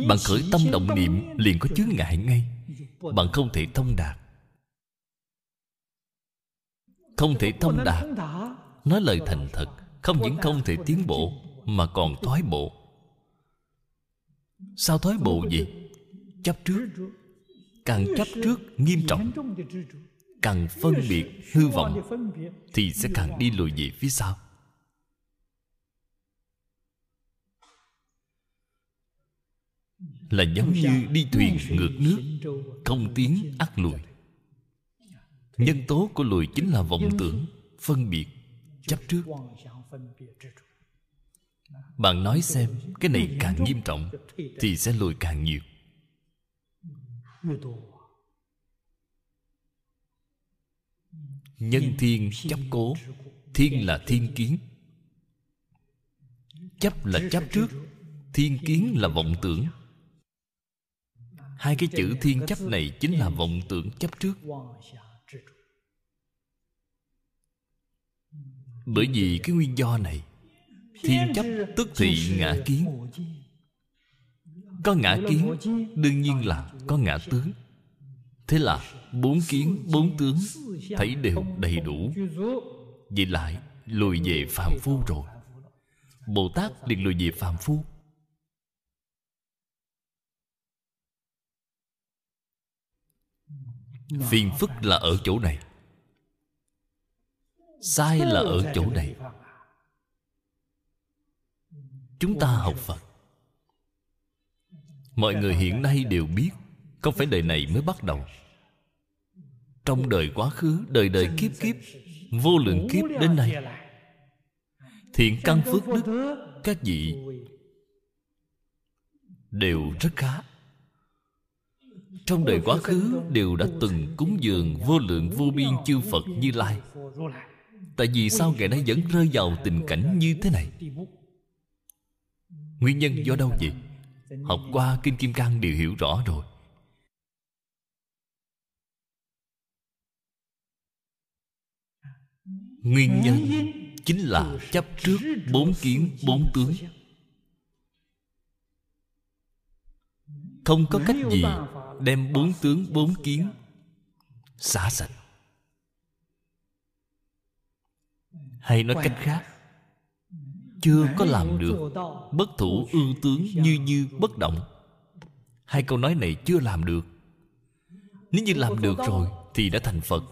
Speaker 2: bạn khởi tâm động niệm liền có chướng ngại ngay. Bạn không thể thông đạt. Không thể thông đạt. Nói lời thành thật, không những không thể tiến bộ, mà còn thoái bộ. Sao thoái bộ gì? Chấp trước. Càng chấp trước nghiêm trọng, càng phân biệt hư vọng, thì sẽ càng đi lùi về phía sau. Là giống như đi thuyền ngược nước, không tiến ắt lùi. Nhân tố của lùi chính là vọng tưởng, phân biệt, chấp trước. Bạn nói xem, cái này càng nghiêm trọng thì sẽ lùi càng nhiều. Nhân thiên chấp cố, thiên là thiên kiến. Chấp là chấp trước, thiên kiến là vọng tưởng hai cái chữ thiên chấp này chính là vọng tưởng chấp trước. Bởi vì cái nguyên do này thiên chấp tức thị ngã kiến. có ngã kiến đương nhiên là có ngã tướng. Thế là bốn kiến bốn tướng thấy đều đầy đủ. vậy lại lùi về phàm phu rồi. Bồ tát liền lùi về phàm phu phiền phức là ở chỗ này. Sai là ở chỗ này. Chúng ta học phật. Mọi người hiện nay đều biết không phải đời này mới bắt đầu. Trong đời quá khứ, đời đời kiếp kiếp, vô lượng kiếp đến nay, thiện căn phước đức, các vị đều rất khá trong đời quá khứ đều đã từng cúng dường vô lượng vô biên chư phật như lai. Tại vì sao ngày nay vẫn rơi vào tình cảnh như thế này? Nguyên nhân do đâu vậy? Học qua kinh kim cang đều hiểu rõ rồi. Nguyên nhân chính là chấp trước bốn kiến bốn tướng. không có cách gì đem bốn tướng bốn kiến xả sạch. Hay nói cách khác, chưa có làm được bất thủ ương tướng như như bất động. Hai câu nói này chưa làm được. Nếu như làm được rồi thì đã thành phật,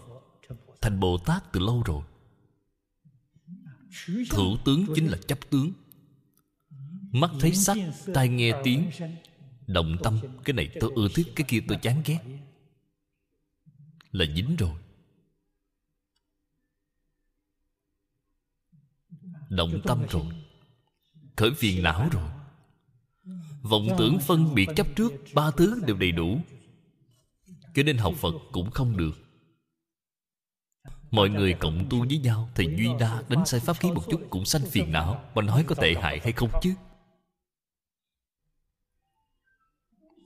Speaker 2: thành bồ tát từ lâu rồi. Thủ tướng chính là chấp tướng. Mắt thấy sắc, tai nghe tiếng động tâm cái này tôi ưa thích cái kia tôi chán ghét. là dính rồi. Động tâm rồi. khởi phiền não rồi. Vọng tưởng phân biệt chấp trước ba thứ đều đầy đủ. Cho nên học phật cũng không được. Mọi người cộng tu với nhau thì duy đa đánh sai pháp khí một chút cũng sanh phiền não. Mà nói có tệ hại hay không chứ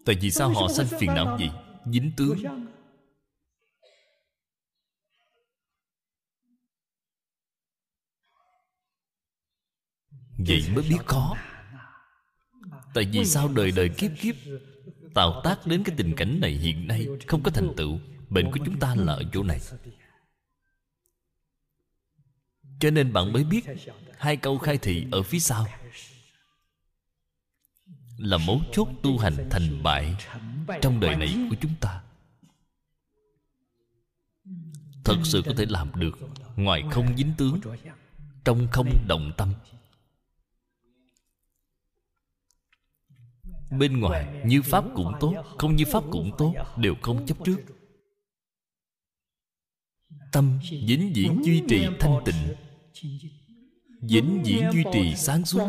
Speaker 2: tại vì sao họ sanh phiền não gì? Dính tướng. Vậy mới biết khó tại vì sao đời đời kiếp kiếp tạo tác đến cái tình cảnh này hiện nay không có thành tựu bệnh của chúng ta là ở chỗ này. Cho nên bạn mới biết hai câu khai thị ở phía sau là mấu chốt tu hành thành bại trong đời này của chúng ta. Thật sự có thể làm được ngoài không dính tướng, trong không động tâm. Bên ngoài, như pháp cũng tốt, không như pháp cũng tốt, đều không chấp trước. Tâm vĩnh viễn duy trì thanh tịnh, vĩnh viễn duy trì sáng suốt.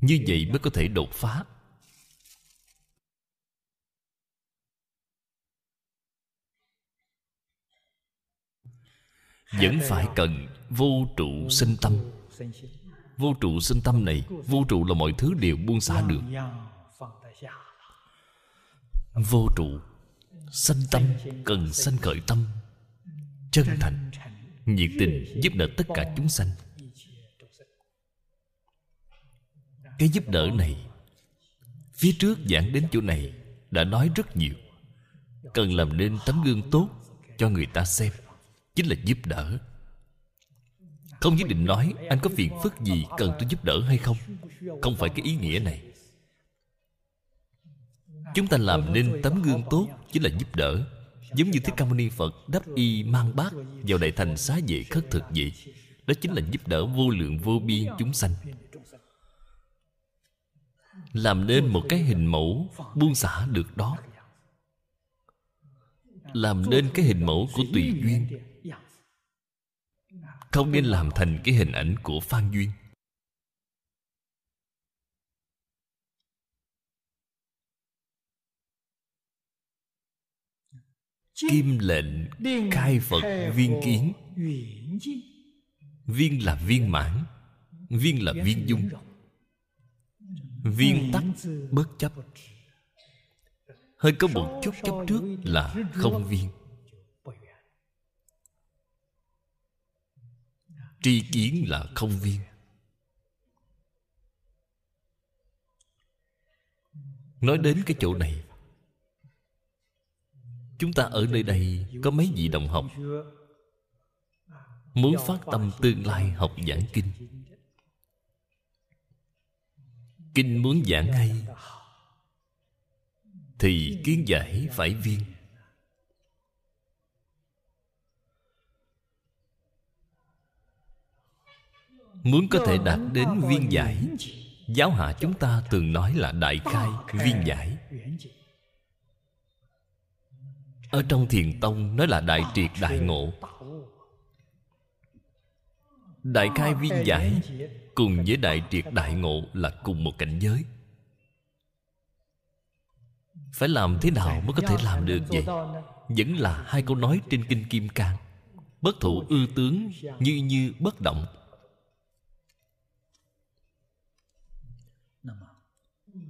Speaker 2: Như vậy mới có thể đột phá. Vẫn phải cần vô trụ sinh tâm. Vô trụ sinh tâm này, vô trụ là mọi thứ đều buông xả được. Vô trụ, sanh tâm, cần sanh khởi tâm. Chân thành, nhiệt tình giúp đỡ tất cả chúng sanh. Cái giúp đỡ này, phía trước giảng đến chỗ này đã nói rất nhiều. Cần làm nên tấm gương tốt cho người ta xem, chính là giúp đỡ. Không nhất định nói anh có phiền phức gì cần tôi giúp đỡ hay không. Không phải cái ý nghĩa này. Chúng ta làm nên tấm gương tốt chính là giúp đỡ. Giống như thích ca mâu ni phật đắp y mang bát vào đại thành xá vệ khất thực vậy. Đó chính là giúp đỡ vô lượng vô biên chúng sanh làm nên một cái hình mẫu buông xả được đó. Làm nên cái hình mẫu của tùy duyên. Không nên làm thành cái hình ảnh của phan duyên. Kim lệnh khai phật viên kiến. Viên là viên mãn, viên là viên dung viên tắc bất chấp. Hơi có một chút chấp trước là không viên. Tri kiến là không viên. Nói đến cái chỗ này chúng ta ở nơi đây có mấy vị đồng học. Muốn phát tâm tương lai học giảng kinh kinh muốn giảng hay, thì kiến giải phải viên. Muốn có thể đạt đến viên giải giáo hạ chúng ta thường nói là đại khai viên giải ở trong thiền tông nói là đại triệt đại ngộ đại khai viên giải cùng với đại triệt đại ngộ là cùng một cảnh giới. Phải làm thế nào mới có thể làm được vậy? Vẫn là hai câu nói trên kinh kim cang. Bất thụ ư tướng như như bất động.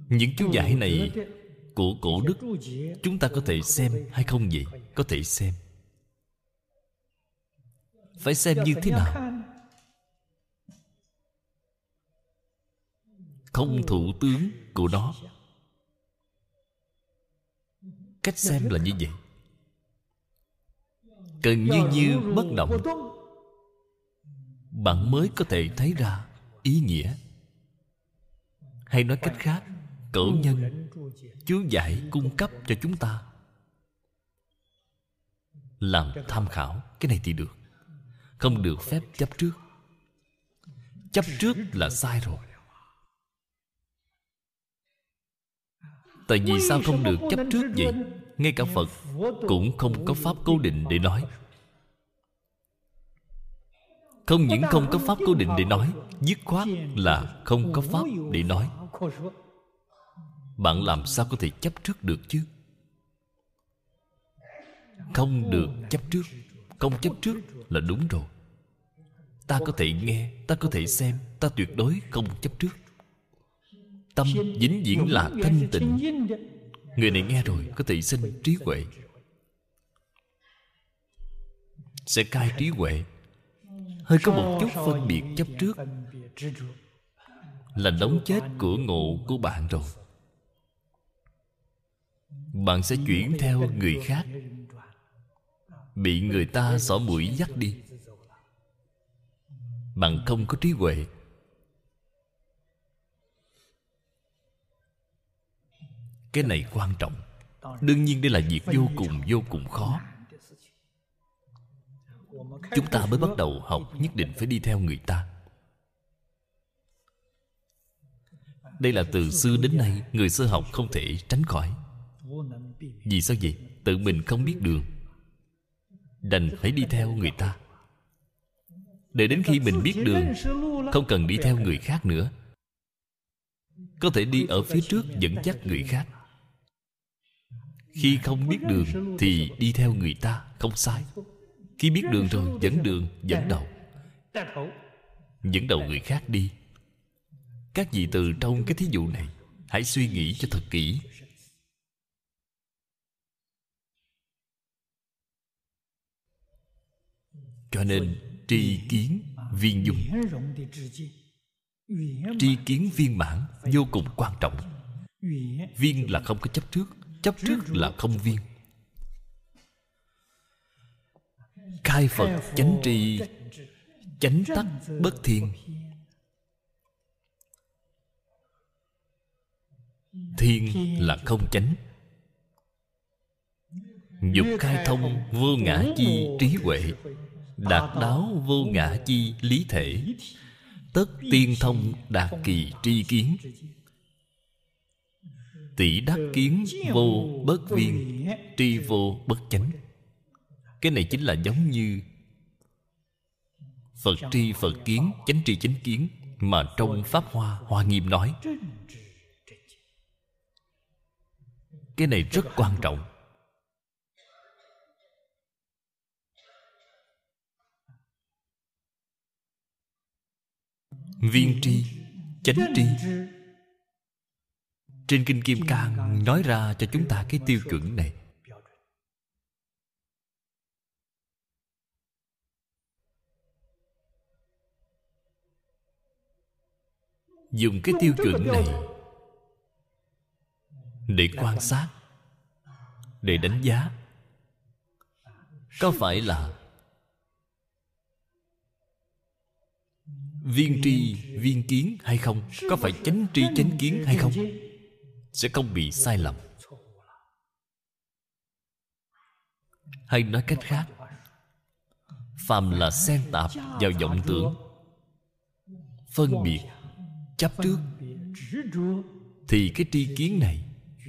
Speaker 2: Những chú giải này của cổ đức chúng ta có thể xem hay không vậy? Có thể xem. Phải xem như thế nào không thủ tướng của nó cách xem là như vậy. Cần như như bất động. Bạn mới có thể thấy ra ý nghĩa. Hay nói cách khác cẩu nhân, chú giải cung cấp cho chúng ta. Làm tham khảo, cái này thì được. Không được phép chấp trước. Chấp trước là sai rồi. Tại vì sao không được chấp trước vậy? ngay cả phật cũng không có pháp cố định để nói. Không những không có pháp cố định để nói dứt khoát là không có pháp để nói. Bạn làm sao có thể chấp trước được chứ? Không được chấp trước. Không chấp trước là đúng rồi. Ta có thể nghe ta có thể xem ta tuyệt đối không chấp trước tâm vĩnh viễn là thanh tịnh. Người này nghe rồi có thể sinh trí huệ. Sẽ cai trí huệ. Hơi có một chút phân biệt chấp trước. Là đóng chết của ngộ của bạn rồi. Bạn sẽ chuyển theo người khác. Bị người ta xỏ mũi dắt đi. Bạn không có trí huệ. Cái này quan trọng. Đương nhiên đây là việc vô cùng vô cùng khó. Chúng ta mới bắt đầu học nhất định phải đi theo người ta. Đây là từ xưa đến nay, người sơ học không thể tránh khỏi. Vì sao vậy? Tự mình không biết đường. Đành phải đi theo người ta. Để đến khi mình biết đường, không cần đi theo người khác nữa. Có thể đi ở phía trước dẫn dắt người khác khi không biết đường thì đi theo người ta không sai. Khi biết đường rồi dẫn đường, dẫn đầu. Dẫn đầu người khác đi. Các vị từ trong cái thí dụ này, hãy suy nghĩ cho thật kỹ. Cho nên, tri kiến viên dung. Tri kiến viên mãn vô cùng quan trọng. Viên là không có chấp trước chấp trước là không viên. Khai phật chánh tri, chánh tắc bất thiên thiên là không chánh. Dục khai thông vô ngã chi trí huệ, đạt đáo vô ngã chi lý thể. Tất tiên thông đạt kỳ tri kiến tỷ đắc kiến vô bất viên tri vô bất chánh. Cái này chính là giống như phật tri phật kiến chánh tri chánh kiến mà trong pháp hoa hoa nghiêm nói. Cái này rất quan trọng. viên tri chánh tri trên kinh kim cang nói ra cho chúng ta cái tiêu chuẩn này. Dùng cái tiêu chuẩn này để quan sát để đánh giá. Có phải là viên tri viên kiến hay không? Có phải chánh tri chánh kiến hay không sẽ không bị sai lầm. Hay nói cách khác, phàm là xen tạp vào vọng tưởng, phân biệt, chấp trước, thì cái tri kiến này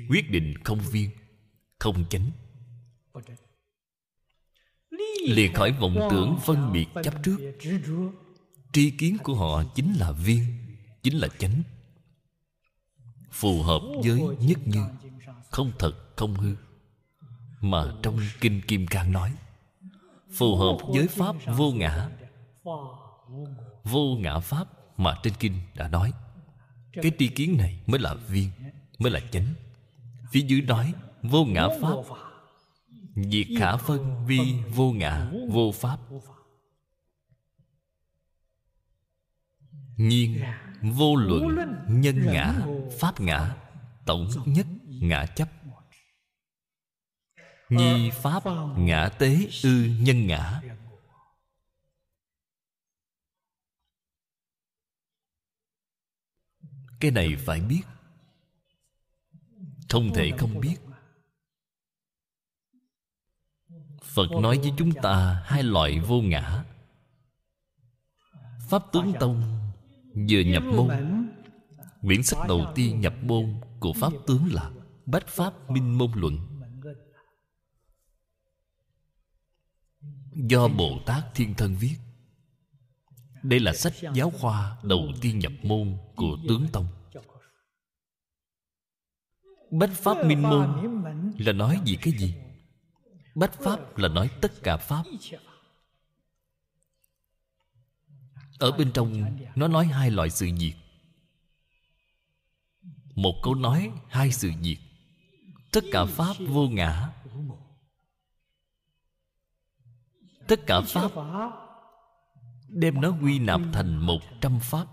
Speaker 2: quyết định không viên, không chánh. Lìa khỏi vọng tưởng phân biệt chấp trước, tri kiến của họ chính là viên, chính là chánh phù hợp với nhất như, không thật, không hư. Mà trong kinh kim cang nói, phù hợp với pháp vô ngã. Vô ngã pháp mà trên kinh đã nói, cái tri kiến này mới là viên, mới là chánh. Phía dưới nói, vô ngã pháp. Diệt khả phân vi vô ngã, vô pháp. Nhiên vô luận nhân ngã pháp ngã tổng nhất ngã chấp. Nhi pháp ngã tế ư nhân ngã. Cái này phải biết. Không thể không biết. phật nói với chúng ta hai loại vô ngã. Pháp tướng tông vừa nhập môn quyển sách đầu tiên nhập môn của pháp tướng là bách pháp minh môn luận. Do bồ tát thiên thân viết đây là sách giáo khoa đầu tiên nhập môn của tướng tông. Bách pháp minh môn là nói gì cái gì? Bách pháp là nói tất cả pháp ở bên trong, nó nói hai loại sự việc một câu nói, hai sự việc tất cả pháp vô ngã. Tất cả pháp đem nó quy nạp thành một trăm pháp.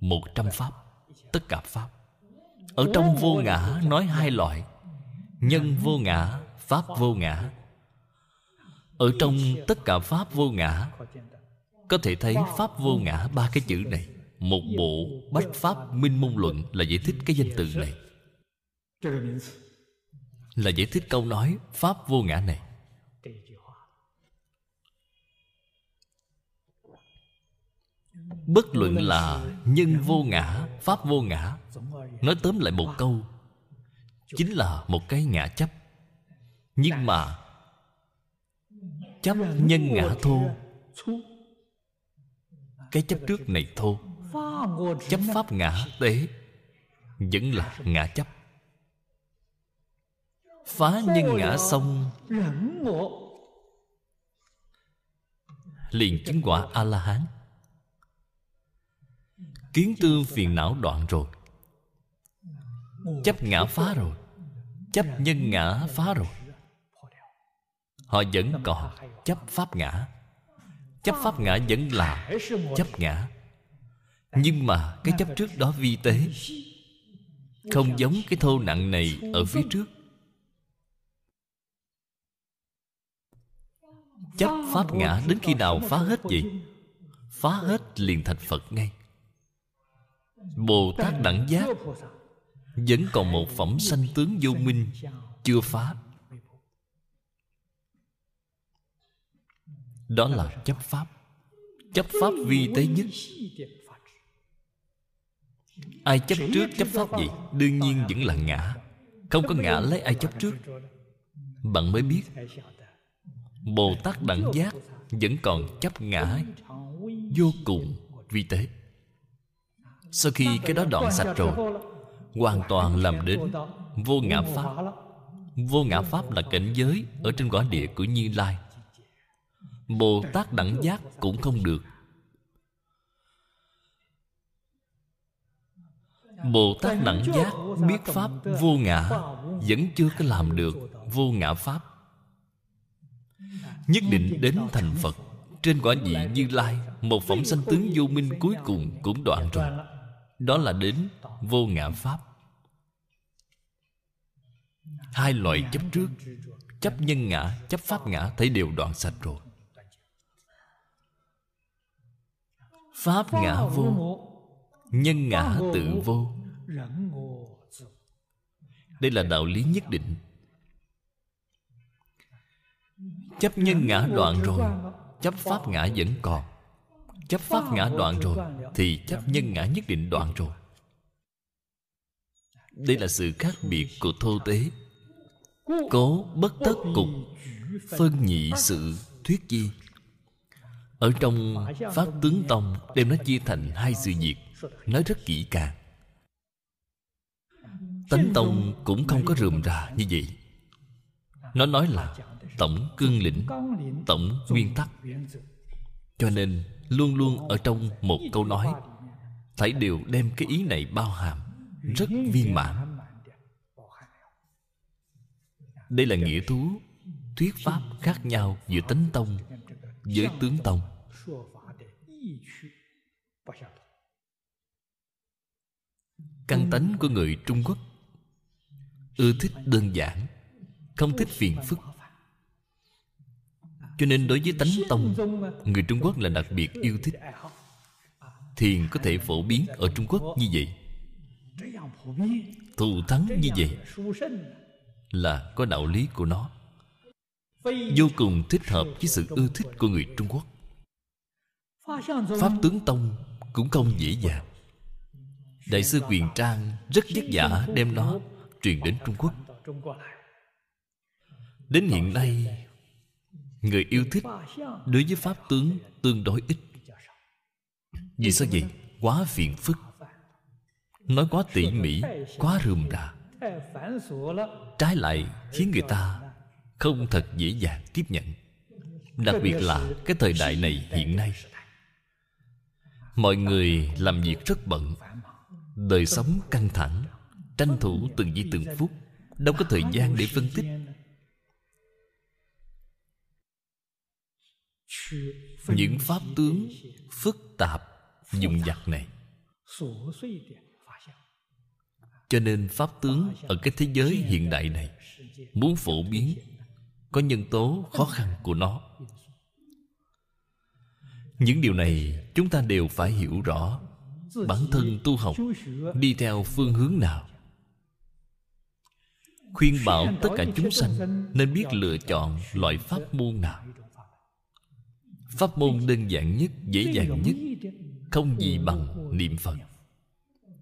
Speaker 2: Một trăm pháp. Tất cả pháp. Ở trong vô ngã, nói hai loại. Nhân vô ngã, pháp vô ngã. Ở trong tất cả pháp vô ngã có thể thấy pháp vô ngã ba cái chữ này. Một bộ bách pháp minh môn luận là giải thích cái danh từ này. Là giải thích câu nói pháp vô ngã này. Bất luận là nhân vô ngã pháp vô ngã nói tóm lại một câu chính là một cái ngã chấp. Nhưng mà chấp nhân ngã thô cái chấp trước này thô chấp pháp ngã tế vẫn là ngã chấp. Phá nhân ngã xong, liền chứng quả a la hán kiến tư phiền não đoạn rồi. Chấp ngã phá rồi. Chấp nhân ngã phá rồi. Họ vẫn còn chấp pháp ngã chấp pháp ngã vẫn là chấp ngã. Nhưng mà cái chấp trước đó vi tế. Không giống cái thô nặng này ở phía trước. Chấp pháp ngã đến khi nào phá hết vậy? Phá hết liền thành phật ngay. Bồ tát đẳng giác vẫn còn một phẩm sanh tướng vô minh chưa phá. Đó là chấp pháp. Chấp pháp vi tế nhất. Ai chấp trước chấp pháp gì, đương nhiên vẫn là ngã. Không có ngã lấy ai chấp trước. Bạn mới biết, bồ tát đẳng giác vẫn còn chấp ngã vô cùng vi tế. Sau khi cái đó đoạn sạch rồi, hoàn toàn làm đến vô ngã pháp. Vô ngã pháp là cảnh giới ở trên quả địa của như lai bồ tát đẳng giác cũng không được. Bồ tát đẳng giác biết pháp vô ngã, vẫn chưa có làm được vô ngã pháp. Nhất định đến thành phật, trên quả vị như lai, một phẩm sanh tướng vô minh cuối cùng cũng đoạn rồi. Đó là đến vô ngã pháp. Hai loại chấp trước, chấp nhân ngã, chấp pháp ngã thấy đều đoạn sạch rồi. Pháp ngã vô, nhân ngã tự vô. Đây là đạo lý nhất định. Chấp nhân ngã đoạn rồi, chấp pháp ngã vẫn còn. Chấp pháp ngã đoạn rồi, thì chấp nhân ngã nhất định đoạn rồi. Đây là sự khác biệt của thô tế. Cố bất tất cục, phân nhị sự, thuyết chi ở trong pháp tướng tông đem nó chia thành hai sự việc, nói rất kỹ càng. Tánh tông cũng không có rườm rà như vậy. Nó nói là tổng cương lĩnh, tổng nguyên tắc. Cho nên luôn luôn ở trong một câu nói, phải đều đem cái ý này bao hàm, rất viên mãn. Đây là nghĩa thú, thuyết pháp khác nhau giữa tánh tông với tướng tông căn tánh của người trung quốc, ưa thích đơn giản, không thích phiền phức. Cho nên đối với tánh tông, người trung quốc là đặc biệt yêu thích. Thiền có thể phổ biến ở trung quốc như vậy. Thù thắng như vậy là có đạo lý của nó. Vô cùng thích hợp với sự ưa thích của người trung quốc pháp tướng tông cũng không dễ dàng. Đại sư quyền trang rất vất vả đem nó truyền đến trung quốc. Đến hiện nay, người yêu thích đối với pháp tướng tương đối ít. Vì sao vậy? Quá phiền phức. Nói quá tỉ mỉ, quá rườm rà. Trái lại, khiến người ta không thật dễ dàng tiếp nhận. Đặc biệt là cái thời đại này hiện nay mọi người làm việc rất bận. Đời sống căng thẳng. Tranh thủ từng giây từng phút. Đâu có thời gian để phân tích. Những pháp tướng phức tạp dùng dặt này. Cho nên pháp tướng ở cái thế giới hiện đại này muốn phổ biến, có nhân tố khó khăn của nó những điều này chúng ta đều phải hiểu rõ. Bản thân tu học đi theo phương hướng nào? Khuyên bảo tất cả chúng sanh nên biết lựa chọn loại pháp môn nào? Pháp môn đơn giản nhất, dễ dàng nhất, không gì bằng niệm phật.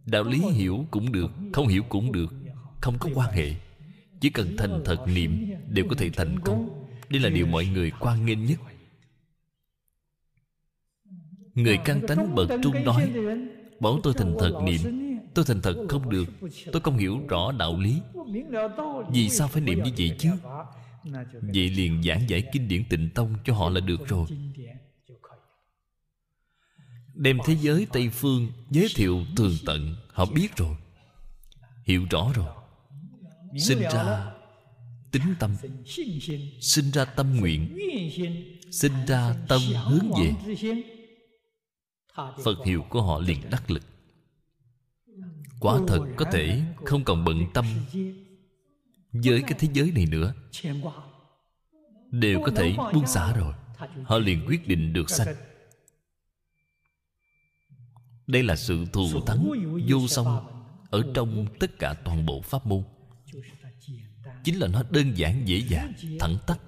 Speaker 2: Đạo lý hiểu cũng được, không hiểu cũng được, không có quan hệ. Chỉ cần thành thật niệm đều có thể thành công. Đây là điều mọi người quan nghênh nhất người căn tánh bậc trung nói bảo tôi thành thật niệm tôi thành thật không được, tôi không hiểu rõ đạo lý. Vì sao phải niệm như vậy chứ? Vậy liền giảng giải kinh điển tịnh tông cho họ là được rồi. Đem thế giới tây phương giới thiệu tường tận, họ biết rồi, hiểu rõ rồi. Sinh ra tính tâm, sinh ra tâm nguyện, sinh ra tâm hướng về phật hiệu của họ liền đắc lực. Quả thật có thể không còn bận tâm với cái thế giới này nữa. Đều có thể buông xả rồi. Họ liền quyết định được sanh. đây là sự thù thắng vô song ở trong tất cả toàn bộ pháp môn. Chính là nó đơn giản dễ dàng thẳng tắc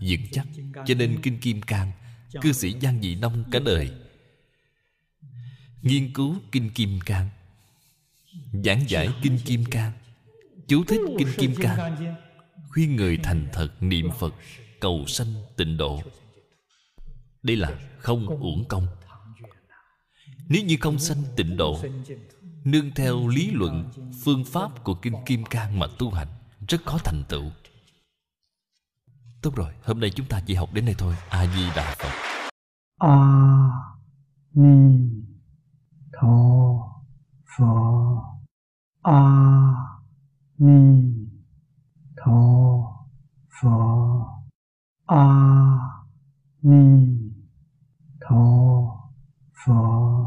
Speaker 2: vững chắc. Cho nên kinh kim cang cư sĩ giang dị nông cả đời. nghiên cứu kinh kim cang. Giảng giải kinh kim cang. Chú thích kinh kim cang. khuyên người thành thật niệm phật cầu sanh tịnh độ. đây là không uổng công. nếu như không sanh tịnh độ nương theo lý luận phương pháp của kinh kim cang mà tu hành rất khó thành tựu Tốt rồi, hôm nay chúng ta chỉ học đến đây thôi. A Di Đà Phật.
Speaker 1: A Ni Tho Phở A Ni Tho Phở A Ni Tho Phở